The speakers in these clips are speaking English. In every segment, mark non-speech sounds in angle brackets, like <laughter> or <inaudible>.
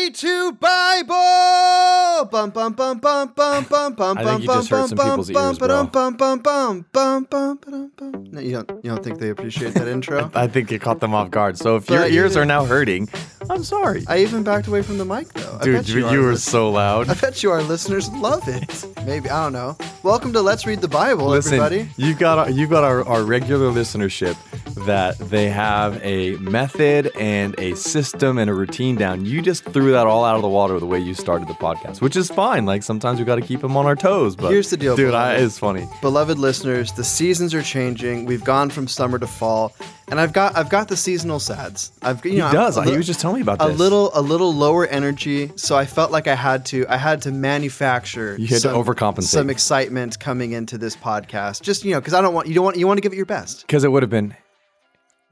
read to Bible. Bum bum bum bum bum bum bum bum you bum bum bum bum bum bum bum bum bum bum bum bum. No, you don't. You don't think they appreciate that <laughs> intro? I think it caught them off guard. So if your ears are <laughs> now hurting, I'm sorry. I even backed away from the mic though. I Dude, bet you, you were lis- so loud. I bet you our listeners love it. Maybe I don't know. Welcome to Let's Read the Bible, Listen, everybody. you've got our, you got our, our regular listenership that they have a method and a system and a routine down. You just threw that all out of the water the way you started the podcast, which is fine. Like sometimes we got to keep them on our toes. But Here's the deal, dude. I, it's funny. Beloved listeners, the seasons are changing. We've gone from summer to fall, and I've got I've got the seasonal sads. I've you know he does. a he was just telling me about a this. little a little lower energy, so I felt like I had to I had to manufacture You had to overcompensate. some excitement coming into this podcast. Just you know, because I don't want you don't want you want to give it your best. because it would have been.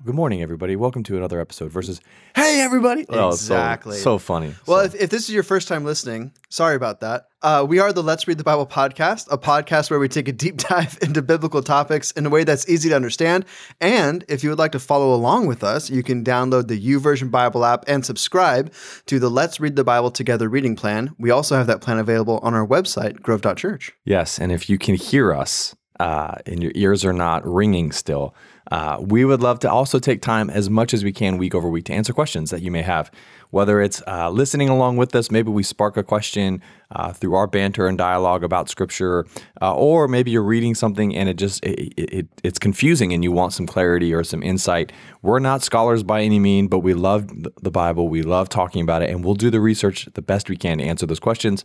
Good morning, everybody. Welcome to another episode. Versus, hey, everybody. Oh, so- Exactly. So, funny. Well, So- if, if this is your first time listening, sorry about that. Uh, we are the Let's Read the Bible podcast, a podcast where we take a deep <laughs> dive into biblical topics in a way that's easy to understand. And if you would like to follow along with us, you can download the YouVersion Bible app and subscribe to the Let's Read the Bible Together reading plan. We also have that plan available on our website, grove.church. Yes, and if you can hear us uh, and your ears are not ringing still, uh, we would love to also take time as much as we can week over week to answer questions that you may have. Whether it's uh, listening along with us, maybe we spark a question uh, through our banter and dialogue about Scripture, uh, or maybe you're reading something and it just it, it, it, it's confusing and you want some clarity or some insight. We're not scholars by any mean, but we love the Bible. We love talking about it, and we'll do the research the best we can to answer those questions.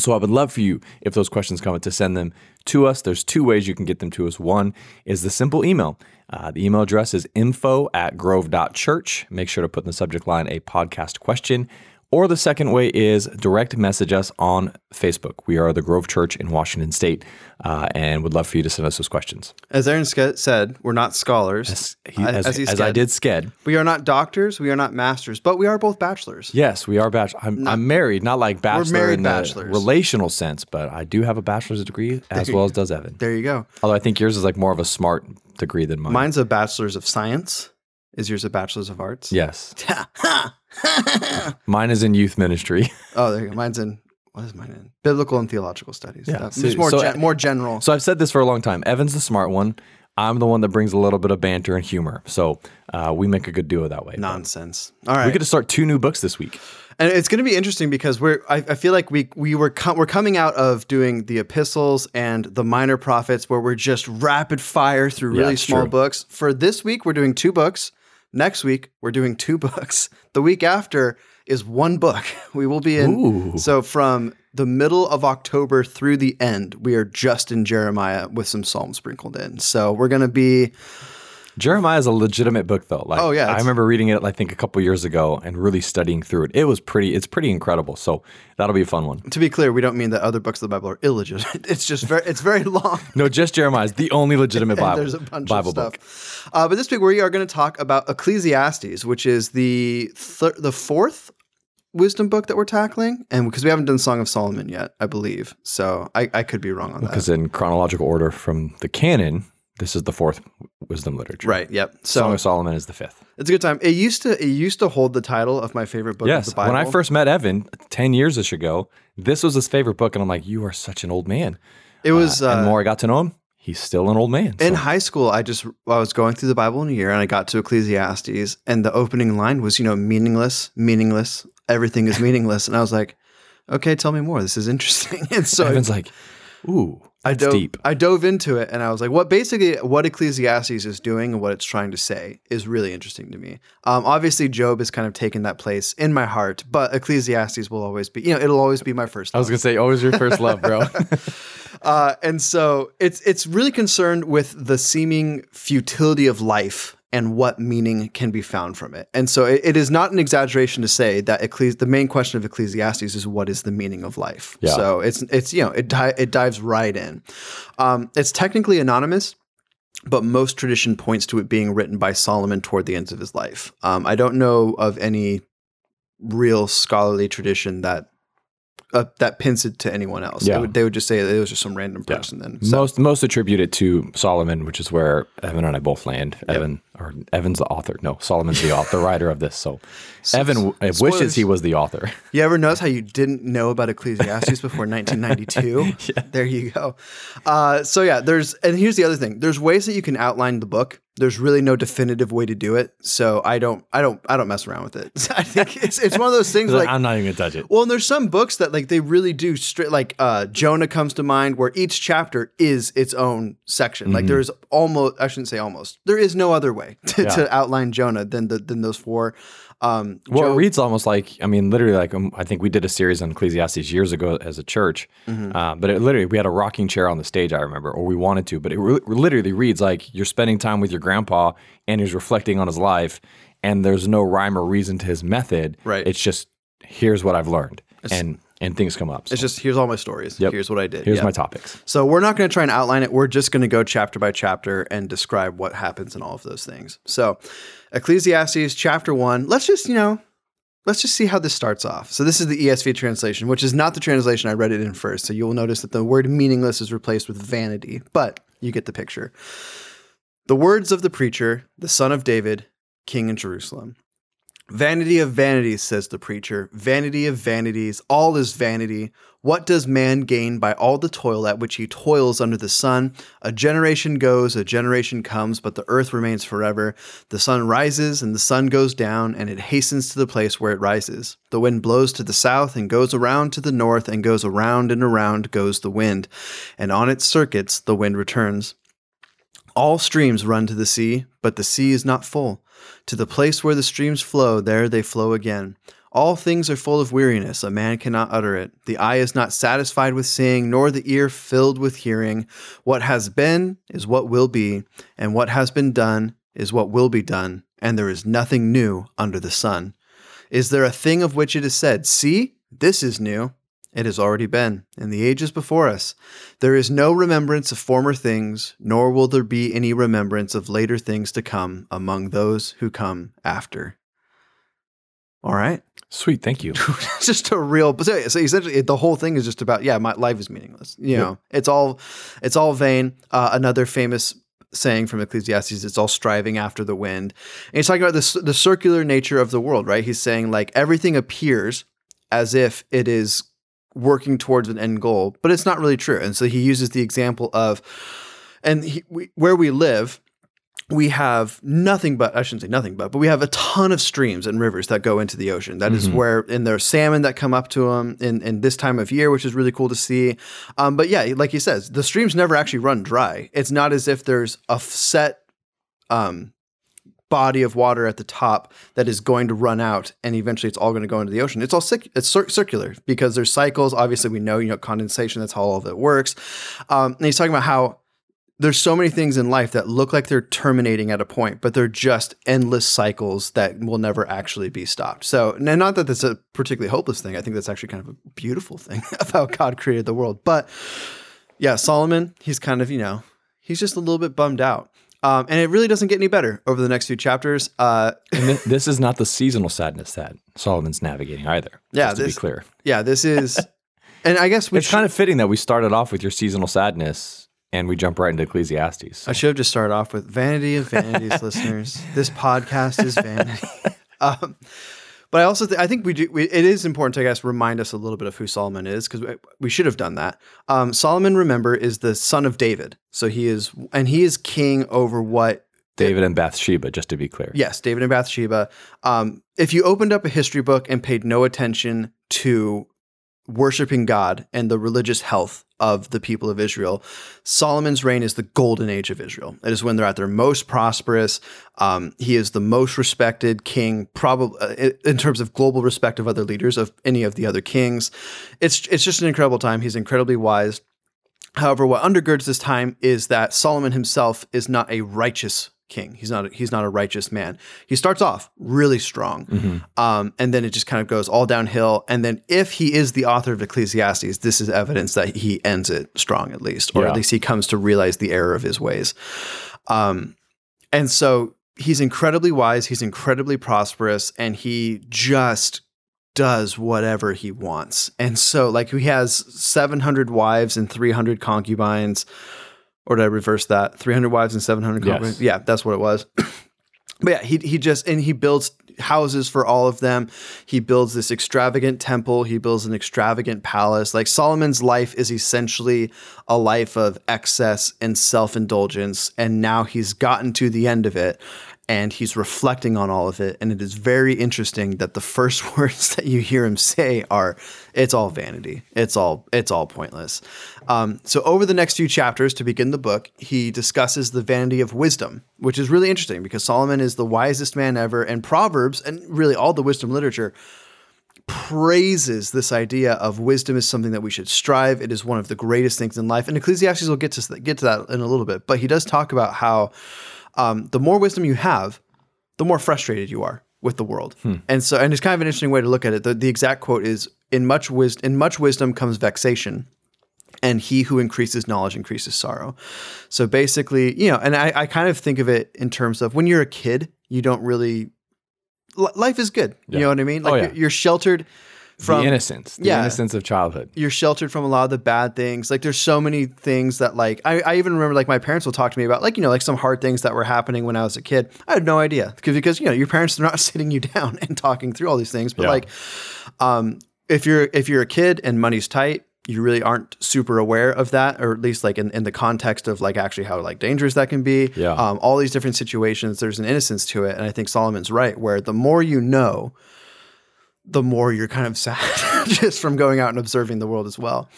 So I would love for you, if those questions come, to send them to us. There's two ways you can get them to us. One is the simple email. Uh, the email address is info at grove.church. Make sure to put in the subject line a podcast question. Or the second way is direct message us on Facebook. We are the Grove Church in Washington State uh, and would love for you to send us those questions. As Aaron Ske- said, we're not scholars. As, he, As- as, as as I did sked. We are not doctors. We are not masters, but we are both bachelors. Yes, we are bachelor. I'm, I'm married, not like bachelor married in the bachelors. relational sense, but I do have a bachelor's degree as well as does Evan. There you go. Although I think yours is like more of a smart degree than mine. Mine's a bachelor's of science. Is yours a bachelor's of arts? yes. <laughs> <laughs> Mine is in youth ministry. <laughs> Oh, there you go. Mine's in what is mine in? Biblical and theological studies. Yeah, so- more so- gen- more general. so I've said this for a long time. Evan's the smart one. I'm the one that brings a little bit of banter and humor. So uh, we make a good duo that way. Nonsense. All right, We get to start two new books this week. and it's going to be interesting because we're. I, I feel like we we were we're coming out of doing the epistles and the minor prophets, where we're just rapid fire through really it's small true. books. For this week, we're doing two books. Next week, we're doing two <laughs> books. The week after is one book. <laughs> We will be in. Ooh. So from the middle of October through the end, we are just in Jeremiah with some Psalms sprinkled in. So we're going to be Jeremiah is a legitimate book, though. Like, Oh, yeah, I remember reading it, I think, a couple years ago and really studying through it. It was pretty. It's pretty incredible. So that'll be a fun one. to be clear, we don't mean that other books of the Bible are illegitimate. <laughs> It's just very it's very long. <laughs> No, just Jeremiah is the only legitimate <laughs> Bible. there's a bunch Bible of stuff. book. Uh, but this week we are going to talk about Ecclesiastes, which is the thir- the fourth wisdom book that we're tackling, and because we haven't done Song of Solomon yet, I believe. So I, I could be wrong on that. Because in chronological order from the canon, this is the fourth wisdom literature. Right. Yep. Song So of Solomon is the fifth. it's a good time. It used to it used to hold the title of my favorite book of Yes. the Bible. When I first met Evan 10 years ago, this was his favorite book. And I'm like, you are such an old man. it was Uh, and uh, the more I got to know him, he's still an old man. In high school, I just I was going through the Bible in a year, and I got to Ecclesiastes, and the opening line was, you know, meaningless, meaningless, everything is meaningless, and I was like, okay, tell me more. This is interesting. <laughs> And so Evan's like, ooh, I dove, deep. I dove into it, and I was like, what basically what Ecclesiastes is doing and what it's trying to say is really interesting to me. Um, obviously, Job has kind of taken that place in my heart, but Ecclesiastes will always be, you know, it'll always be my first. I was going to say, always your first love, bro. <laughs> <laughs> Uh, and so it's it's really concerned with the seeming futility of life and what meaning can be found from it. And so it, it is not an exaggeration to say that Ecclesi- the main question of Ecclesiastes is what is the meaning of life. Yeah. So it's it's you know it di- it dives right in. Um, it's technically anonymous. But most tradition points to it being written by Solomon toward the ends of his life. Um, I don't know of any real scholarly tradition that uh, that pins it to anyone else. Yeah. They, would, they would just say it was just some random person. Then so, Most most attribute it to Solomon, which is where Evan and I both land. Evan or Evan's the author. No, Solomon's the author, the <laughs> writer of this. So, Evan w- wishes he was the author. you ever notice how you didn't know about Ecclesiastes before 1992? <laughs> There you go. Uh, so yeah, there's and here's the other thing. There's ways that you can outline the book. There's really no definitive way to do it. So I don't I don't I don't mess around with it. <laughs> I think it's it's one of those things <laughs> like I'm not even gonna touch it. Well, and there's some books that like they really do straight like uh Jonah comes to mind where each chapter is its own section. Mm-hmm. Like there's almost I shouldn't say almost. There is no other way <laughs> to, Yeah. to outline Jonah than the than those four. Um Well, Jo- it reads almost like I mean, literally, like um, I think we did a series on Ecclesiastes years ago as a church, Mm-hmm. uh, but it literally we had a rocking chair on the stage. I remember, or we wanted to, but it re- literally reads like you're spending time with your grandpa and he's reflecting on his life, and there's no rhyme or reason to his method. Right. It's just here's what I've learned, and and things come up. So it's just here's all my stories. Yep. Here's what I did. here's Yeah. my topics. So we're not going to try and outline it. We're just going to go chapter by chapter and describe what happens in all of those things. So Ecclesiastes chapter 1. Let's just, you know, let's just see how this starts off. So this is the ESV translation, which is not the translation I read it in first. So you'll notice that the word meaningless is replaced with vanity, but you get the picture. The words of the preacher, the son of David, king in Jerusalem. Vanity of vanities, says the preacher. Vanity of vanities, all is vanity. What does man gain by all the toil at which he toils under the sun? A generation goes, a generation comes, but the earth remains forever. The sun rises and the sun goes down, and it hastens to the place where it rises. The wind blows to the south and goes around to the north, and goes around and around goes the wind. And on its circuits the wind returns. All streams run to the sea, but the sea is not full. To the place where the streams flow, there they flow again. All things are full of weariness, a man cannot utter it. The eye is not satisfied with seeing, nor the ear filled with hearing. What has been is what will be, and what has been done is what will be done, and there is nothing new under the sun. Is there a thing of which it is said, See, this is new? It has already been, in the ages before us. There is no remembrance of former things, nor will there be any remembrance of later things to come among those who come after. All right. Sweet, thank you. It's <laughs> just a real so, essentially the whole thing is just about yeah my life is meaningless you know it's all it's all vain uh, another famous saying from ecclesiastes it's all striving after the wind and he's talking about this the circular nature of the world right he's saying like everything appears as if it is working towards an end goal but it's not really true and so he uses the example of and he, we, where we live we have nothing but I shouldn't say nothing but, but we have a ton of streams and rivers that go into the ocean. That is where, and there's salmon that come up to them in, in this time of year, which is really cool to see. Um, but yeah, like he says, the streams never actually run dry. It's not as if there's a set um, body of water at the top that is going to run out, and eventually it's all going to go into the ocean. It's all it's cir- circular because there's cycles. Obviously, we know you know condensation. That's how all of it works. Um, and he's talking about how there's so many things in life that look like they're terminating at a point, but they're just endless cycles that will never actually be stopped. So, and not that that's a particularly hopeless thing. I think that's actually kind of a beautiful thing <laughs> about God created the world. But yeah, Solomon, he's kind of, you know, he's just a little bit bummed out. Um, and it really doesn't get any better over the next few chapters. Uh, <laughs> And thi- this is not the seasonal sadness that Solomon's navigating either. Yeah, just to be clear. yeah, this <laughs> is, and I guess we It's should, kind of fitting that we started off with your seasonal sadness and we jump right into Ecclesiastes. I should have just started off with vanity of vanities, <laughs> listeners. This podcast is vanity. Um, but I also th- I think we do. We, it is important to I guess remind us a little bit of who Solomon is because we, we should have done that. Um, Solomon, remember, is the son of David, so he is and he is king over what David and Bathsheba, just to be clear. Yes, David and Bathsheba. Um, if you opened up a history book and paid no attention to worshiping God and the religious health of the people of Israel, Solomon's reign is the golden age of Israel. It is when they're at their most prosperous. Um, he is the most respected king, probably in terms of global respect of other leaders of any of the other kings. It's it's just an incredible time. He's incredibly wise. However, what undergirds this time is that Solomon himself is not a righteous king. He's not. A, he's not a righteous man. He starts off really strong, um, and then it just kind of goes all downhill. And then, if he is the author of Ecclesiastes, this is evidence that he ends it strong, at least, or Yeah. at least he comes to realize the error of his ways. Um, and so he's incredibly wise. He's incredibly prosperous, and he just does whatever he wants. And so, like, he has 700 wives and 300 concubines. Or did I reverse that? 300 wives and 700 Yes. concubines? Yeah, that's what it was. <clears throat> but yeah, he, he just, and he builds houses for all of them. He builds this extravagant temple. He builds an extravagant palace. Like, Solomon's life is essentially a life of excess and self indulgence. And now he's gotten to the end of it and he's reflecting on all of it. And it is very interesting that the first <laughs> words that you hear him say are, "It's all vanity. It's all it's all pointless." Um, so over the next few chapters to begin the book, he discusses the vanity of wisdom, which is really interesting because Solomon is the wisest man ever, and Proverbs and really all the wisdom literature praises this idea of wisdom is something that we should strive. It is one of the greatest things in life. And Ecclesiastes will get to get to that in a little bit, but he does talk about how um, the more wisdom you have, the more frustrated you are with the world. And so, and it's kind of an interesting way to look at it. The, the exact quote is: "In much wisdom, in much wisdom comes vexation." And he who increases knowledge increases sorrow. So basically, you know, and I, I kind of think of it in terms of when you're a kid, you don't really, li- life is good. You know what I mean? Like Oh, yeah. you're, you're sheltered from the innocence, the yeah. innocence of childhood. you're sheltered from a lot of the bad things. Like there's so many things that like I, I even remember like my parents will talk to me about like you know like some hard things that were happening when I was a kid. I had no idea because because you know your parents are not <laughs> sitting you down and talking through all these things. But Yeah. like, um, if you're if you're a kid and money's tight. You really aren't super aware of that, or at least like in, in the context of like actually how like dangerous that can be. Yeah. Um, all these different situations, there's an innocence to it, and I think Solomon's right. Where the more you know, the more you're kind of sad <laughs> just from going out and observing the world as well.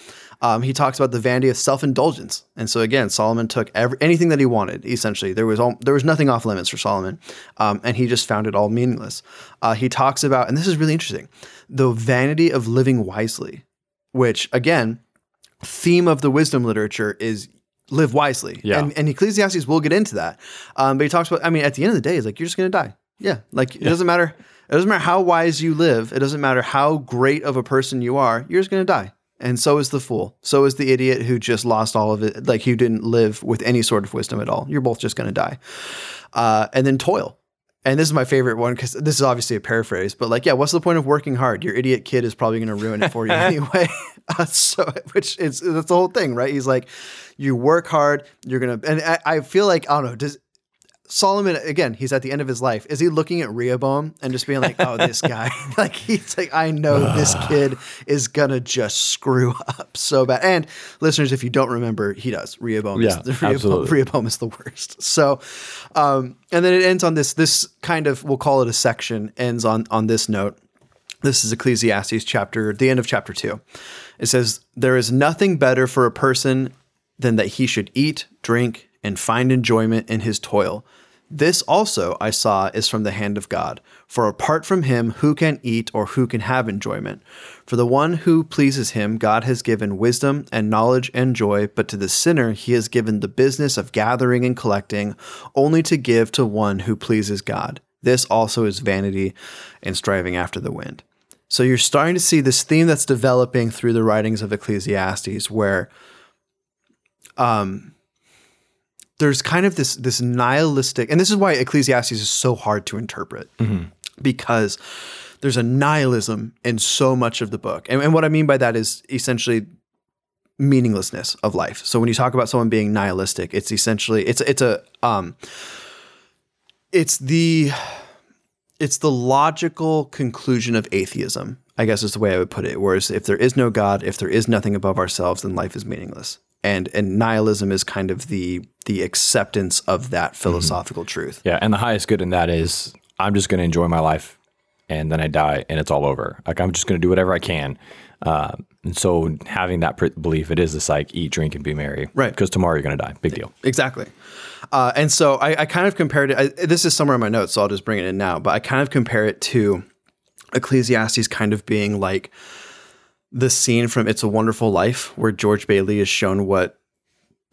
Um, he talks about the vanity of self-indulgence, and so again, Solomon took every, anything that he wanted. Essentially, there was all, there was nothing off limits for Solomon, um, and he just found it all meaningless. Uh, he talks about, and this is really interesting, the vanity of living wisely, which again, theme of the wisdom literature is live wisely. Yeah. And, and Ecclesiastes will get into that. Um, but he talks about, I mean, at the end of the day, it's like you're just going to die. Yeah. Like it doesn't matter. It doesn't matter how wise you live. It doesn't matter how great of a person you are. You're just going to die. And so is the fool. So is the idiot who just lost all of it, like who didn't live with any sort of wisdom at all. You're both just going to die. Uh, and then toil. And this is my favorite one because this is obviously a paraphrase, but like, yeah, what's the point of working hard? Your idiot kid is probably going to ruin it for you <laughs> anyway. <laughs> Uh, so, which is that's the whole thing, right? He's like, you work hard, you're gonna, and I, I feel like I don't know. Does Solomon again? He's at the end of his life. Is he looking at Rehoboam and just being like, "Oh, this guy"? <laughs> <laughs> like he's like, "I know this <sighs> kid is gonna just screw up so bad." And listeners, if you don't remember, he does. Rehoboam, Yeah, is, Rehoboam, absolutely. Rehoboam is the worst. So, um, and then it ends on this. This kind of we'll call it a section. Ends on on this note. This is Ecclesiastes chapter, the end of chapter two. It says, There is nothing better for a person than that he should eat, drink, and find enjoyment in his toil. This also I saw is from the hand of God. For apart from him, who can eat or who can have enjoyment? For the one who pleases him, God has given wisdom and knowledge and joy, but to the sinner, he has given the business of gathering and collecting, only to give to one who pleases God. This also is vanity and striving after the wind. So you're starting to see this theme that's developing through the writings of Ecclesiastes, where um, there's kind of this this nihilistic, and this is why Ecclesiastes is so hard to interpret because there's a nihilism in so much of the book, and, and what I mean by that is essentially meaninglessness of life. So when you talk about someone being nihilistic, it's essentially it's it's a um, it's the it's the logical conclusion of atheism, I guess is the way I would put it. Whereas if there is no God, if there is nothing above ourselves, then life is meaningless. And and nihilism is kind of the the acceptance of that philosophical truth. Yeah, and the highest good in that is I'm just going to enjoy my life, and then I die, and it's all over. Like I'm just going to do whatever I can. Uh, and so having that pr- belief, it is this like eat, drink, and be merry. Right. Because tomorrow you're going to die. Big deal. Exactly. Uh, and so I, I kind of compared it. I, this is somewhere in my notes, so I'll just bring it in now. But I kind of compare it to Ecclesiastes kind of being like the scene from It's a Wonderful Life, where George Bailey is shown what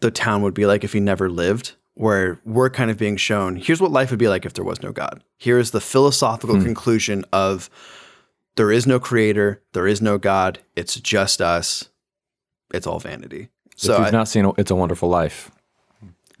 the town would be like if he never lived. Where we're kind of being shown, here's what life would be like if there was no God. Here is the philosophical hmm. conclusion of there is no creator, there is no God, it's just us. It's all vanity. So So if you've not seen It's a Wonderful Life,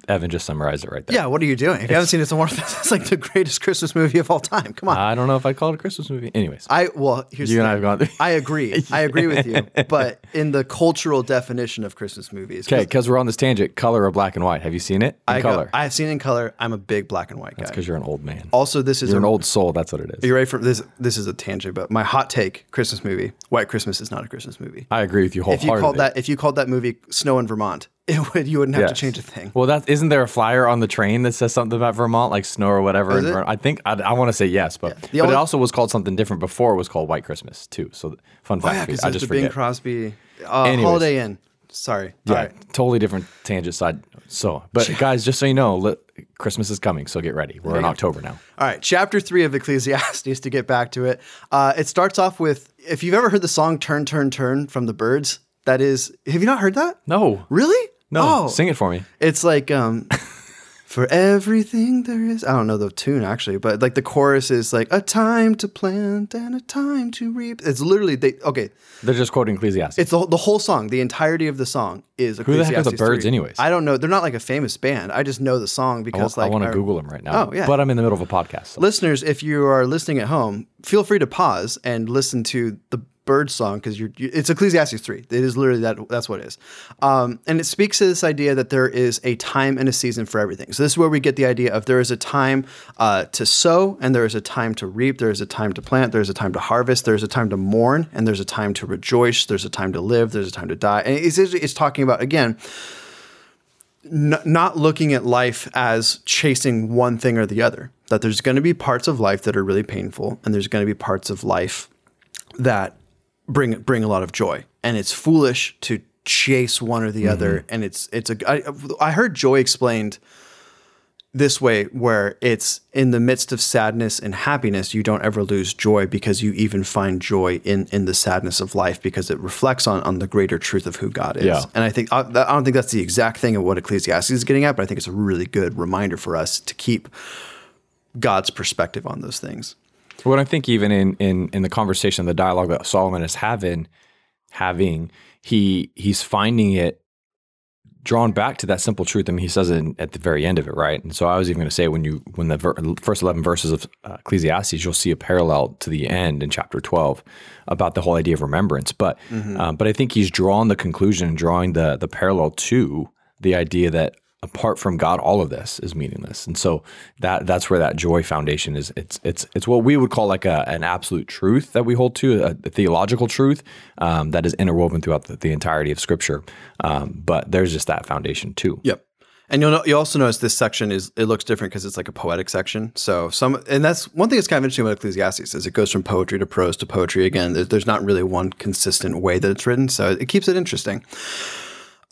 Evan just summarized it right there. Yeah, what are you doing? If you haven't seen it, it's, one of- <laughs> it's like the greatest Christmas movie of all time. Come on. I don't know if I call it a Christmas movie. Anyways, I well, here's you the and I have gone. <laughs> I agree. <laughs> I agree with you. But in the cultural definition of Christmas movies, 'cause Okay, because we're on this tangent. Color or black and white? Have you seen it? In I go- color. I have seen it in color. I'm a big black and white guy. Because you're an old man. Also, this is You're a, an old soul. That's what it is. You're ready for this? This is a tangent, but my hot take: Christmas movie. White Christmas is not a Christmas movie. I agree with you wholeheartedly. If wholeheartedly. you called that, if you called that movie "Snow in Vermont," <laughs> it would you wouldn't have to change a thing. Well, that isn't there a flyer on the train that says something about Vermont, like snow or whatever? in it? I think I, I want to say yes, but The but only- it also was called something different before. It was called White Christmas too. So fun fact, Oh yeah, because I it's just the Bing. Crosby uh, Anyways. Holiday Inn. Sorry. yeah, All right. totally different tangent side. So, but <laughs> guys, just so you know, li- Christmas is coming, so get ready. We're in October now. All right, chapter three of Ecclesiastes. To get back to it, uh, it starts off with if you've ever heard the song "Turn, Turn, Turn" from the Byrds. That is, have you not heard that? No, Really? no, Oh, sing it for me. It's like um <laughs> for everything there is. I don't know the tune actually, but like the chorus is like a time to plant and a time to reap. It's literally they okay. They're just quoting Ecclesiastes. It's the, the whole song. The entirety of the song is Who the heck are the Byrds 3. anyways? I don't know. They're not like a famous band. I just know the song because I like want to Google them right now. Oh, yeah. but I'm in the middle of a podcast. so- listeners, if you are listening at home, feel free to pause and listen to the bird song because you're, you it's Ecclesiastes three. It is literally that. That's what it is, um, and it speaks to this idea that there is a time and a season for everything. So this is where we get the idea of there is a time uh, to sow and there is a time to reap. There is a time to plant. There is a time to harvest. There is a time to mourn and there's a time to rejoice. There's a time to live. There's a time to die. And it's, it's talking about again n- not looking at life as chasing one thing or the other. That there's going to be parts of life that are really painful, and there's going to be parts of life that bring bring a lot of joy. And it's foolish to chase one or the mm-hmm. other. And it's it's a I, I heard joy explained this way where it's in the midst of sadness and happiness you don't ever lose joy because you even find joy in in the sadness of life because it reflects on on the greater truth of who God is Yeah. and I think I, I don't think that's the exact thing of what Ecclesiastes is getting at but I think it's a really good reminder for us to keep God's perspective on those things What I think even in in in the conversation, the dialogue that Solomon is having, having he he's finding it drawn back to that simple truth. I mean, he says it in, at the very end of it, right? And so I was even going to say when you when the ver- first eleven verses of uh, Ecclesiastes, you'll see a parallel to the end in chapter twelve about the whole idea of remembrance. But um, but I think he's drawn the conclusion and drawing the the parallel to the idea that apart from God, all of this is meaningless. And so that that's where that joy foundation is. It's it's it's what we would call like a, an absolute truth that we hold to, a, a theological truth um, that is interwoven throughout the, the entirety of Scripture. Um, but there's just that foundation too. Yep. And you'll know, you also notice this section is it looks different because it's like a poetic section. So some and that's one thing that's kind of interesting about Ecclesiastes is it goes from poetry to prose to poetry again. There- There's not really one consistent way that it's written, so it keeps it interesting.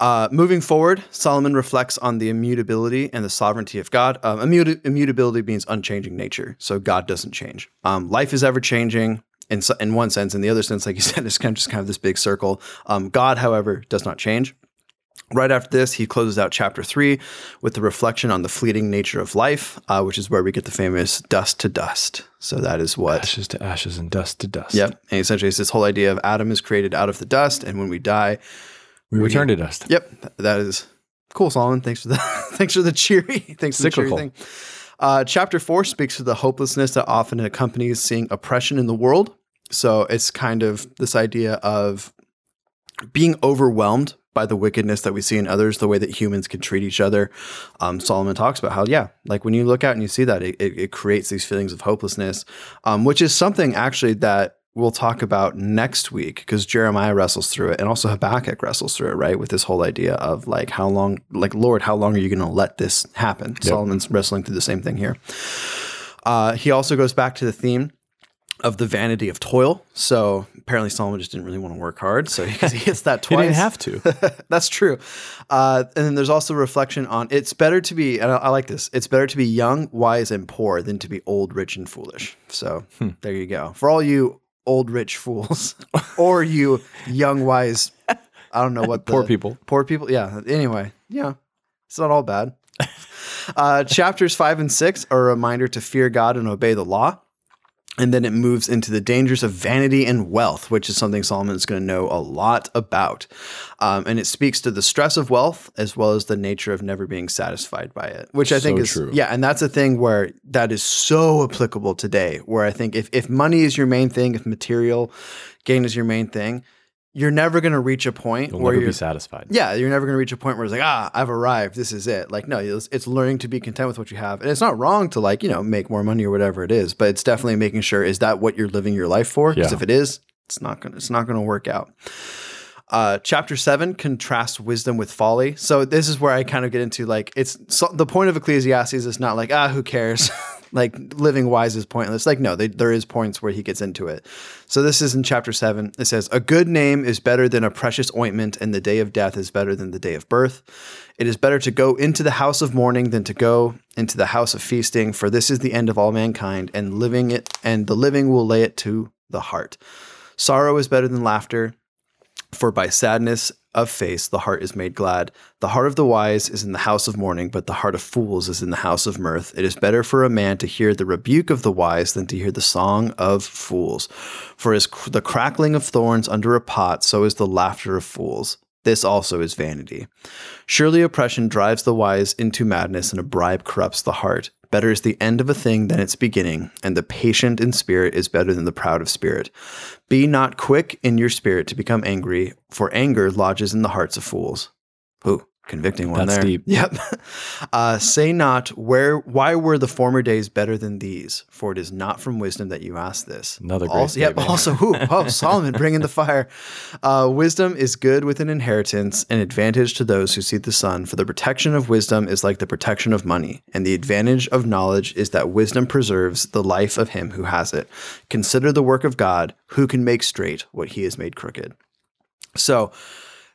Uh, moving forward, Solomon reflects on the immutability and the sovereignty of God. Um, immuta- immutability means unchanging nature, so God doesn't change. Um, life is ever changing in so- in one sense, in the other sense, like you <laughs> said, it's kind of just kind of this big circle. Um, God, however, does not change. Right after this, he closes out chapter three with the reflection on the fleeting nature of life, uh, which is where we get the famous dust to dust. So that is what. Ashes to ashes and dust to dust. Yep. And essentially, it's this whole idea of Adam is created out of the dust, and when we die, We return to dust. Yep, that is cool, Solomon. Thanks for the <laughs> thanks for the cheery <laughs> thanks for the cheery thing. Uh, chapter four speaks to the hopelessness that often accompanies seeing oppression in the world. So it's kind of this idea of being overwhelmed by the wickedness that we see in others, the way that humans can treat each other. Um, Solomon talks about how, yeah, like when you look out and you see that, it, it, it creates these feelings of hopelessness, um, which is something actually that we'll talk about next week because Jeremiah wrestles through it and also Habakkuk wrestles through it, right? With this whole idea of like, how long, like, Lord, how long are you going to let this happen? Solomon's wrestling through the same thing here. Uh, he also goes back to the theme of the vanity of toil. So apparently Solomon just didn't really want to work hard. So he, he hits that <laughs> He twice. didn't have to. <laughs> That's true. Uh, and then there's also reflection on it's better to be, and I, I like this, it's better to be young, wise, and poor than to be old, rich, and foolish. So Hmm. there you go. For all you old, rich fools, <laughs> or you young, wise, I don't know what <laughs> the, Poor people. Poor people. Yeah. Anyway, yeah, it's not all bad. <laughs> Uh, chapters five and six are a reminder to fear God and obey the law. And then it moves into the dangers of vanity and wealth, which is something Solomon is going to know a lot about. Um, and it speaks to the stress of wealth as well as the nature of never being satisfied by it, which I think So is, true. yeah. And that's a thing where that is so applicable today, where I think if, if money is your main thing, if material gain is your main thing, you're never going to reach a point You'll where never you're be satisfied. yeah, you're never going to reach a point where it's like, ah, I've arrived. This is it. Like, no, it's, it's learning to be content with what you have. And it's not wrong to like, you know, make more money or whatever it is, but it's definitely making sure is that what you're living your life for? Because Yeah. if it is, it's not going to it's not going to work out. Uh, chapter seven contrasts wisdom with folly. So this is where I kind of get into like it's so the point of Ecclesiastes is not like ah who cares, <laughs> like living wise is pointless. Like no, they, there is points where he gets into it. So this is in chapter seven. It says a good name is better than a precious ointment, and the day of death is better than the day of birth. It is better to go into the house of mourning than to go into the house of feasting, for this is the end of all mankind, and living it and the living will lay it to the heart. Sorrow is better than laughter, for by sadness of face the heart is made glad. The heart of the wise is in the house of mourning, but the heart of fools is in the house of mirth. It is better for a man to hear the rebuke of the wise than to hear the song of fools. For as cr- the crackling of thorns under a pot, so is the laughter of fools. This also is vanity. Surely oppression drives the wise into madness, and a bribe corrupts the heart. Better is the end of a thing than its beginning, and the patient in spirit is better than the proud of spirit. Be not quick in your spirit to become angry, for anger lodges in the hearts of fools. Ooh, convicting one That's there. deep. Yep. <laughs> Uh, say not where why were the former days better than these? For it is not from wisdom that you ask this. Another great also, yep, also, who? <laughs> oh, Solomon bringing the fire. Uh, wisdom is good with an inheritance, an advantage to those who see the sun. For the protection of wisdom is like the protection of money, and the advantage of knowledge is that wisdom preserves the life of him who has it. Consider the work of God, who can make straight what he has made crooked. So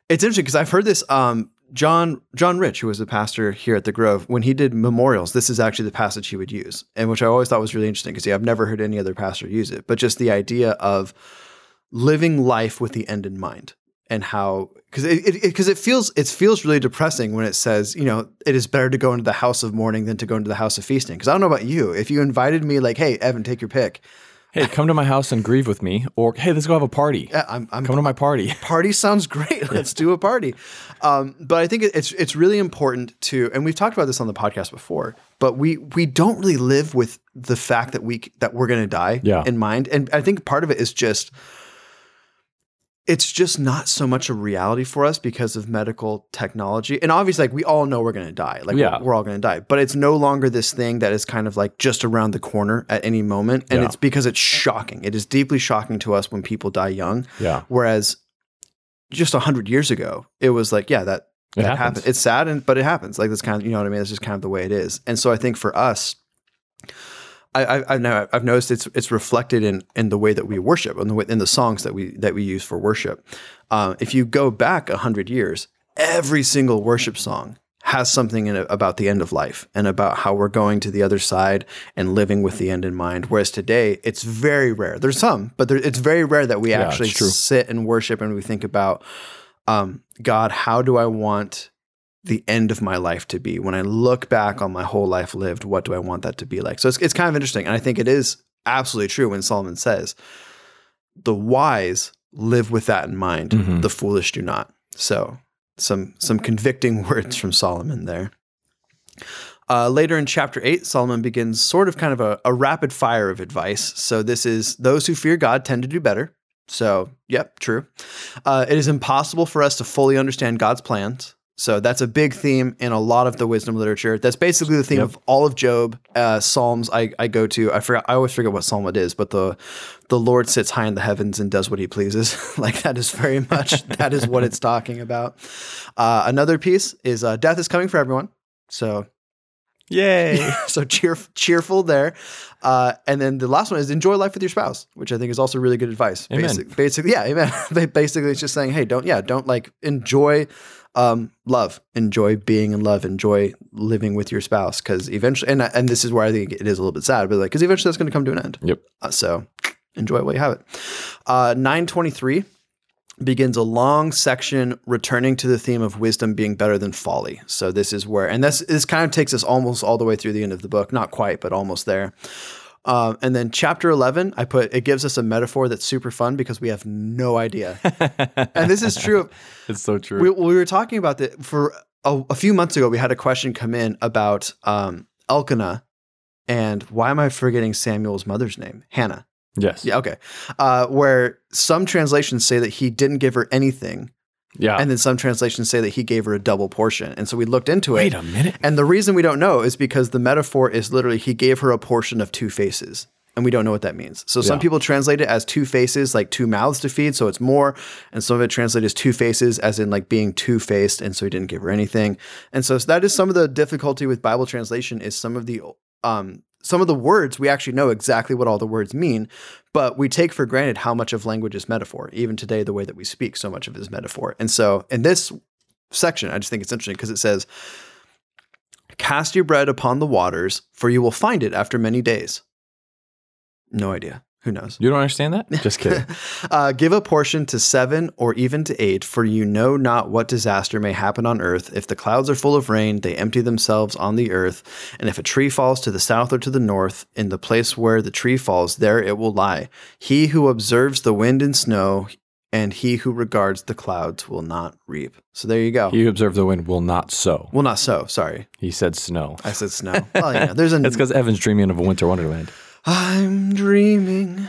it's interesting because I've heard this. Um, John John Rich, who was a pastor here at the Grove, when he did memorials, this is actually the passage he would use, and which I always thought was really interesting because yeah, I've never heard any other pastor use it. But just the idea of living life with the end in mind, and how because it because it, 'cause it feels it feels really depressing when it says you know it is better to go into the house of mourning than to go into the house of feasting. Because I don't know about you, if you invited me like, hey Evan, take your pick, Hey, come to my house and grieve with me, or hey, let's go have a party. yeah, I'm I'm Come to my party. <laughs> party sounds great. Let's do a party. Um, but I think it's it's really important to, and we've talked about this on the podcast before. But we we don't really live with the fact that we that we're going to die Yeah. in mind, and I think part of it is just it's just not so much a reality for us because of medical technology. And obviously, like we all know we're going to die. Like Yeah. we're, all going to die. But it's no longer this thing that is kind of like just around the corner at any moment. And Yeah. it's because it's shocking. It is deeply shocking to us when people die young. Yeah, Whereas just a hundred years ago, it was like, yeah, that it that happens. happens. It's sad, and but it happens. Like that's kind of you know what I mean. It's just kind of the way it is. And so I think for us, I, I, know I've noticed it's it's reflected in in the way that we worship, in the way, in the songs that we that we use for worship. Uh, if you go back a hundred years, every single worship song has something in it about the end of life and about how we're going to the other side and living with the end in mind. Whereas today, it's very rare. There's some, but there, it's very rare that we Yeah, actually sit and worship and we think about um, God, how do I want the end of my life to be? When I look back on my whole life lived, what do I want that to be like? So it's, it's kind of interesting. And I think it is absolutely true when Solomon says, the wise live with that in mind, Mhm. the foolish do not. So some some convicting <laughs> words from Solomon there. Uh, later in chapter 8, Solomon begins sort of kind of a, a rapid fire of advice. So, this is those who fear God tend to do better. So, yep, true. Uh, it is impossible for us to fully understand God's plans. So, that's a big theme in a lot of the wisdom literature. That's basically the theme Yep. of all of Job, uh, Psalms. I, I go to. I forgot. I always forget what psalm it is, but the the Lord sits high in the heavens and does what He pleases. <laughs> like that is very much that is what it's talking about. Uh, another piece is uh, death is coming for everyone. So Yay! <laughs> so cheer, cheerful there. Uh, and then the last one is enjoy life with your spouse, which I think is also really good advice. Amen. Basic, basically, yeah, amen. <laughs> Ba- basically, it's just saying, hey, don't, yeah, don't like enjoy um, love, enjoy being in love, enjoy living with your spouse, because eventually, and and this is where I think it is a little bit sad, but like, because eventually that's going to come to an end. yep. Uh, so enjoy it while you have it. Uh, 923 begins a long section returning to the theme of wisdom being better than folly. So this is where, and this this kind of takes us almost all the way through the end of the book, not quite, but almost there. Um, and then chapter 11, I put it gives us a metaphor that's super fun because we have no idea. <laughs> and this is true. It's so true. We, we were talking about that for a, a few months ago. We had a question come in about um, Elkanah and why am I forgetting Samuel's mother's name? Hannah. yes. Yeah, okay. Uh, where some translations say that he didn't give her anything, Yeah. and then some translations say that he gave her a double portion. And so we looked into Wait it. Wait a minute. And the reason we don't know is because the metaphor is literally he gave her a portion of two faces. And we don't know what that means. So some people translate it as two faces, like two mouths to feed, so it's more. And some of it translated as two faces, as in like being two faced, and so he didn't give her anything. And so that is some of the difficulty with Bible translation is some of the um some of the words we actually know exactly what all the words mean, but we take for granted how much of language is metaphor. Even today, the way that we speak, so much of it is metaphor. And so in this section, I just think it's interesting because it says, Cast your bread upon the waters, for you will find it after many days. No idea. Who knows? You don't understand that? <laughs> Just kidding. uh, give a portion to seven or even to eight, for you know not what disaster may happen on earth. If the clouds are full of rain, they empty themselves on the earth. And if a tree falls to the south or to the north, in the place where the tree falls, there it will lie. He who observes the wind and snow, and he who regards the clouds will not reap. So there you go. he who observed the wind will not sow. Will not sow. Sorry, He said snow. I said snow. well, yeah, there's a. <laughs> That's because Evan's dreaming of a winter wonderland. I'm dreaming.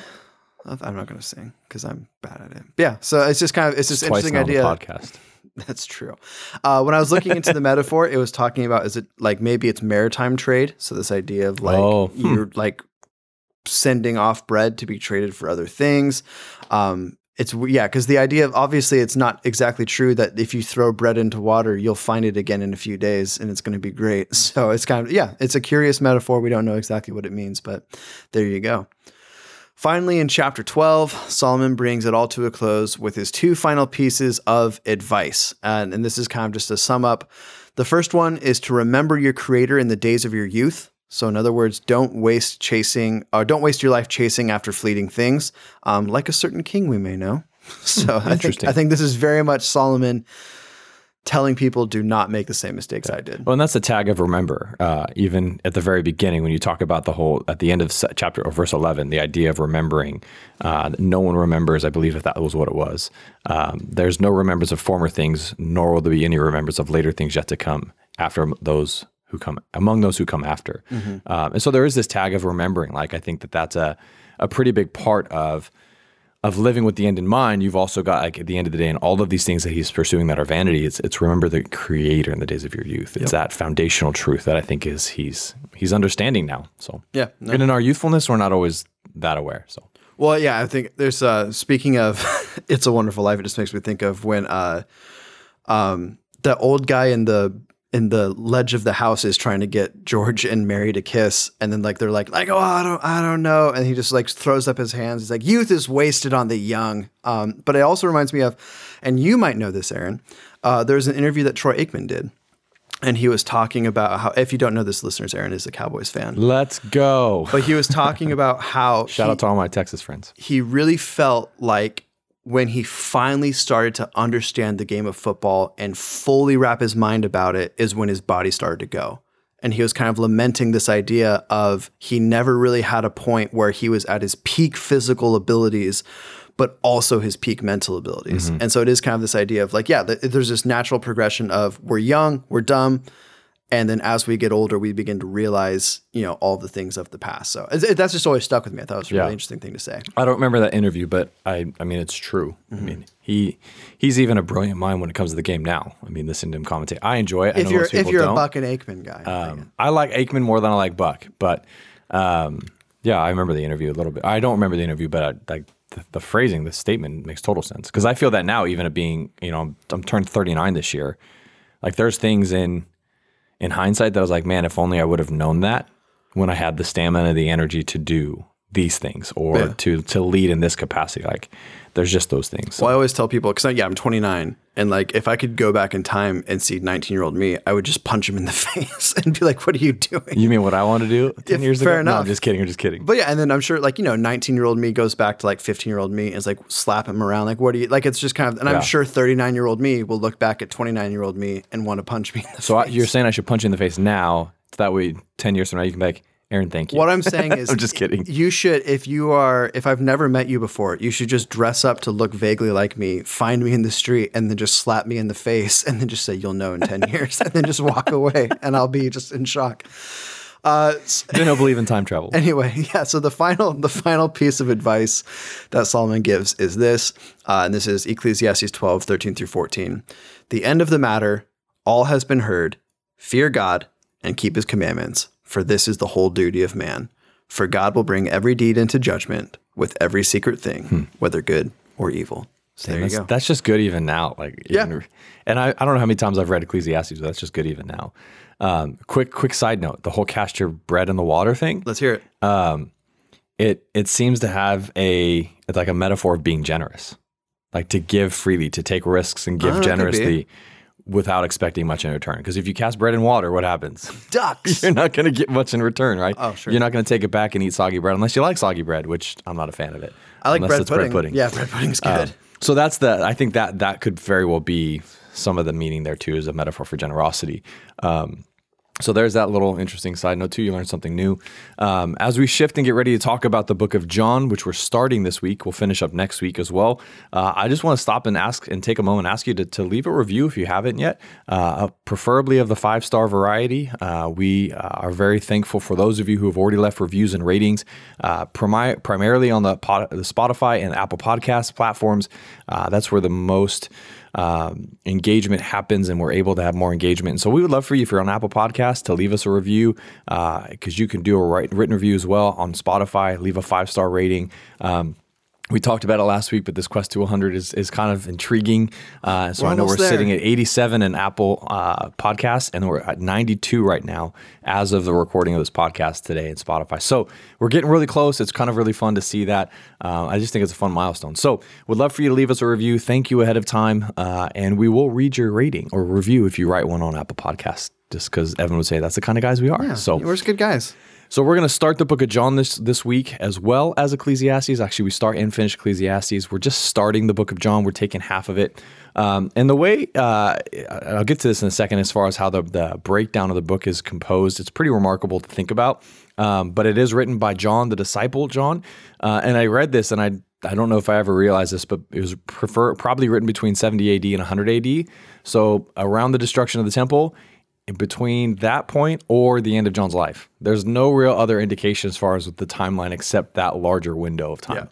of- I'm not going to sing because I'm bad at it. Yeah, so it's just kind of it's just Twice interesting now on the idea. podcast. <laughs> That's true. Uh, when I was looking into the <laughs> metaphor, it was talking about is it like maybe it's maritime trade? So this idea of like Oh, hmm. you're like sending off bread to be traded for other things. Um, it's yeah, because the idea of obviously it's not exactly true that if you throw bread into water, you'll find it again in a few days and it's going to be great. Mm. So it's kind of yeah, it's a curious metaphor. We don't know exactly what it means, but there you go. Finally, in chapter 12, Solomon brings it all to a close with his two final pieces of advice. And, and this is kind of just a sum up. The first one is to remember your creator in the days of your youth. So, in other words, don't waste chasing, or don't waste your life chasing after fleeting things, um, like a certain king we may know. <laughs> So, I think. I think this is very much Solomon telling people do not make the same mistakes I did. Well, and that's the tag of remember. Uh, even at the very beginning, when you talk about the whole at the end of chapter or verse eleven, the idea of remembering. Uh, no one remembers. I believe if that was what it was. Um, there's no remembrance of former things, nor will there be any remembrance of later things yet to come after those who come among those who come after. Um, and so there is this tag of remembering. Like I think that that's a a pretty big part of of living with the end in mind, you've also got like at the end of the day, and all of these things that he's pursuing that are vanity. It's it's remember the Creator in the days of your youth. It's that foundational truth that I think is he's he's understanding now. So Yeah, no. and in our youthfulness, we're not always that aware. So Well, yeah, I think there's uh speaking of <laughs> It's a Wonderful Life, it just makes me think of when uh um the old guy in the in the ledge of the house is trying to get George and Mary to kiss, and then like they're like like oh I don't I don't know, and he just like throws up his hands. He's like youth is wasted on the young. Um, but it also reminds me of, and you might know this, Aaron. Uh, there's an interview that Troy Aikman did, and he was talking about how if you don't know this, listeners, Aaron is a Cowboys fan, let's go. but he was talking about how <laughs> Shout he- out to all my Texas friends. he really felt like when he finally started to understand the game of football and fully wrap his mind about it is when his body started to go. And he was kind of lamenting this idea of he never really had a point where he was at his peak physical abilities, but also his peak mental abilities. Mm-hmm. And so it is kind of this idea of like, yeah, th- there's this natural progression of we're young, we're dumb, and then as we get older, we begin to realize, you know, all the things of the past. So it, that's just always stuck with me. I thought it was a Yeah. really interesting thing to say. I don't remember that interview, but I I mean it's true. I mean he he's even a brilliant mind when it comes to the game now. I mean listen to him commentate. I enjoy it. I If know you're if you're don't. a Buck and Aikman guy, Um, I like Aikman more than I like Buck, but um, yeah, I remember the interview a little bit. I don't remember the interview, but I, like the, the phrasing, the statement makes total sense because I feel that now, even at being, you know, I'm, I'm turned 39 this year. Like there's things in in hindsight that I was like, man, if only I would have known that when I had the stamina, and the energy to do these things or Yeah. to to lead in this capacity. Like there's just those things. well, I always tell people because yeah, I'm 29, and like if I could go back in time and see 19 year old me, I would just punch him in the <laughs> face and be like, "What are you doing?" you mean what I want to do 10 years fair ago? No, I'm just kidding. I'm just kidding. But yeah, and then I'm sure like you know, 19 year old me goes back to like 15 year old me and is like slap him around like, "What do you like?" It's just kind of, and I'm sure 39 year old me will look back at 29 year old me and want to punch me in the So I, you're saying I should punch you in the face now, so that way ten years from now you can be like, Aaron, thank you. What I'm <laughs> saying is, I'm just kidding. You should, if you are, if I've never met you before, you should just dress up to look vaguely like me, find me in the street, and then just slap me in the face, and then just say, "You'll know in ten <laughs> years," and then just walk away, and I'll be just in shock. Uh, Then he'll believe in time travel. <laughs> anyway, yeah. So the final, the final piece of advice that Solomon gives is this, uh, and this is Ecclesiastes 12, 13 through 14. The end of the matter, all has been heard. Fear God and keep his commandments, for this is the whole duty of man. For God will bring every deed into judgment with every secret thing, whether good or evil. So there you that's, go. that's just good even now. Like, Yeah. even- and I, I don't know how many times I've read Ecclesiastes, but that's just good even now. Um, quick, quick side note: the whole cast your bread in the water thing. Let's hear it. Um, It it seems to have a like a metaphor of being generous, like to give freely, to take risks and give be. generously without expecting much in return. Because if you cast bread in water, what happens? <laughs> Ducks. You're not going to get much in return, right? Oh, sure. You're not going to take it back and eat soggy bread unless you like soggy bread, which I'm not a fan of it. I like bread pudding. bread pudding. Yeah, bread pudding's good. Um, so that's the. I think that that could very well be some of the meaning there too, is a metaphor for generosity. Um, so there's that little interesting side note too. You learned something new. Um, as we shift and get ready to talk about the book of John, which we're starting this week, we'll finish up next week as well. Uh, I just want to stop and ask and take a moment, ask you to, to leave a review if you haven't yet, uh, preferably of the five star variety. Uh, we uh, are very thankful for those of you who have already left reviews and ratings, uh, primi- primarily on the, pod- the Spotify and Apple Podcast platforms. Uh, that's where the most um, engagement happens and we're able to have more engagement. And so we would love for you, if you're on Apple Podcasts, to leave us a review because you can do a written review as well on Spotify, leave a five star rating. Um, we talked about it last week, but this Quest to 100 is, is kind of intriguing. Uh, so We're I know we're there. sitting at 87 in Apple uh, Podcasts, and we're at 92 right now as of the recording of this podcast today in Spotify. So we're getting really close. It's kind of really fun to see that. Uh, I just think it's a fun milestone. So would love for you to leave us a review. Thank you ahead of time, uh, and we will read your rating or review if you write one on Apple Podcasts. Just because Evan would say that's the kind of guys we are. so We're just good guys. So we're going to start the book of John this this week as well as Ecclesiastes. Actually, we start and finish Ecclesiastes. We're just starting the book of John. We're taking half of it. Um, and the way uh, I'll get to this in a second, as far as how the, the breakdown of the book is composed, it's pretty remarkable to think about. Um, but it is written by John, the disciple John. Uh, and I read this, and I I don't know if I ever realized this, but it was prefer, probably written between 70 AD and 100 AD. So around the destruction of the temple between that point or the end of John's life. There's no real other indication as far as with the timeline except that larger window of time.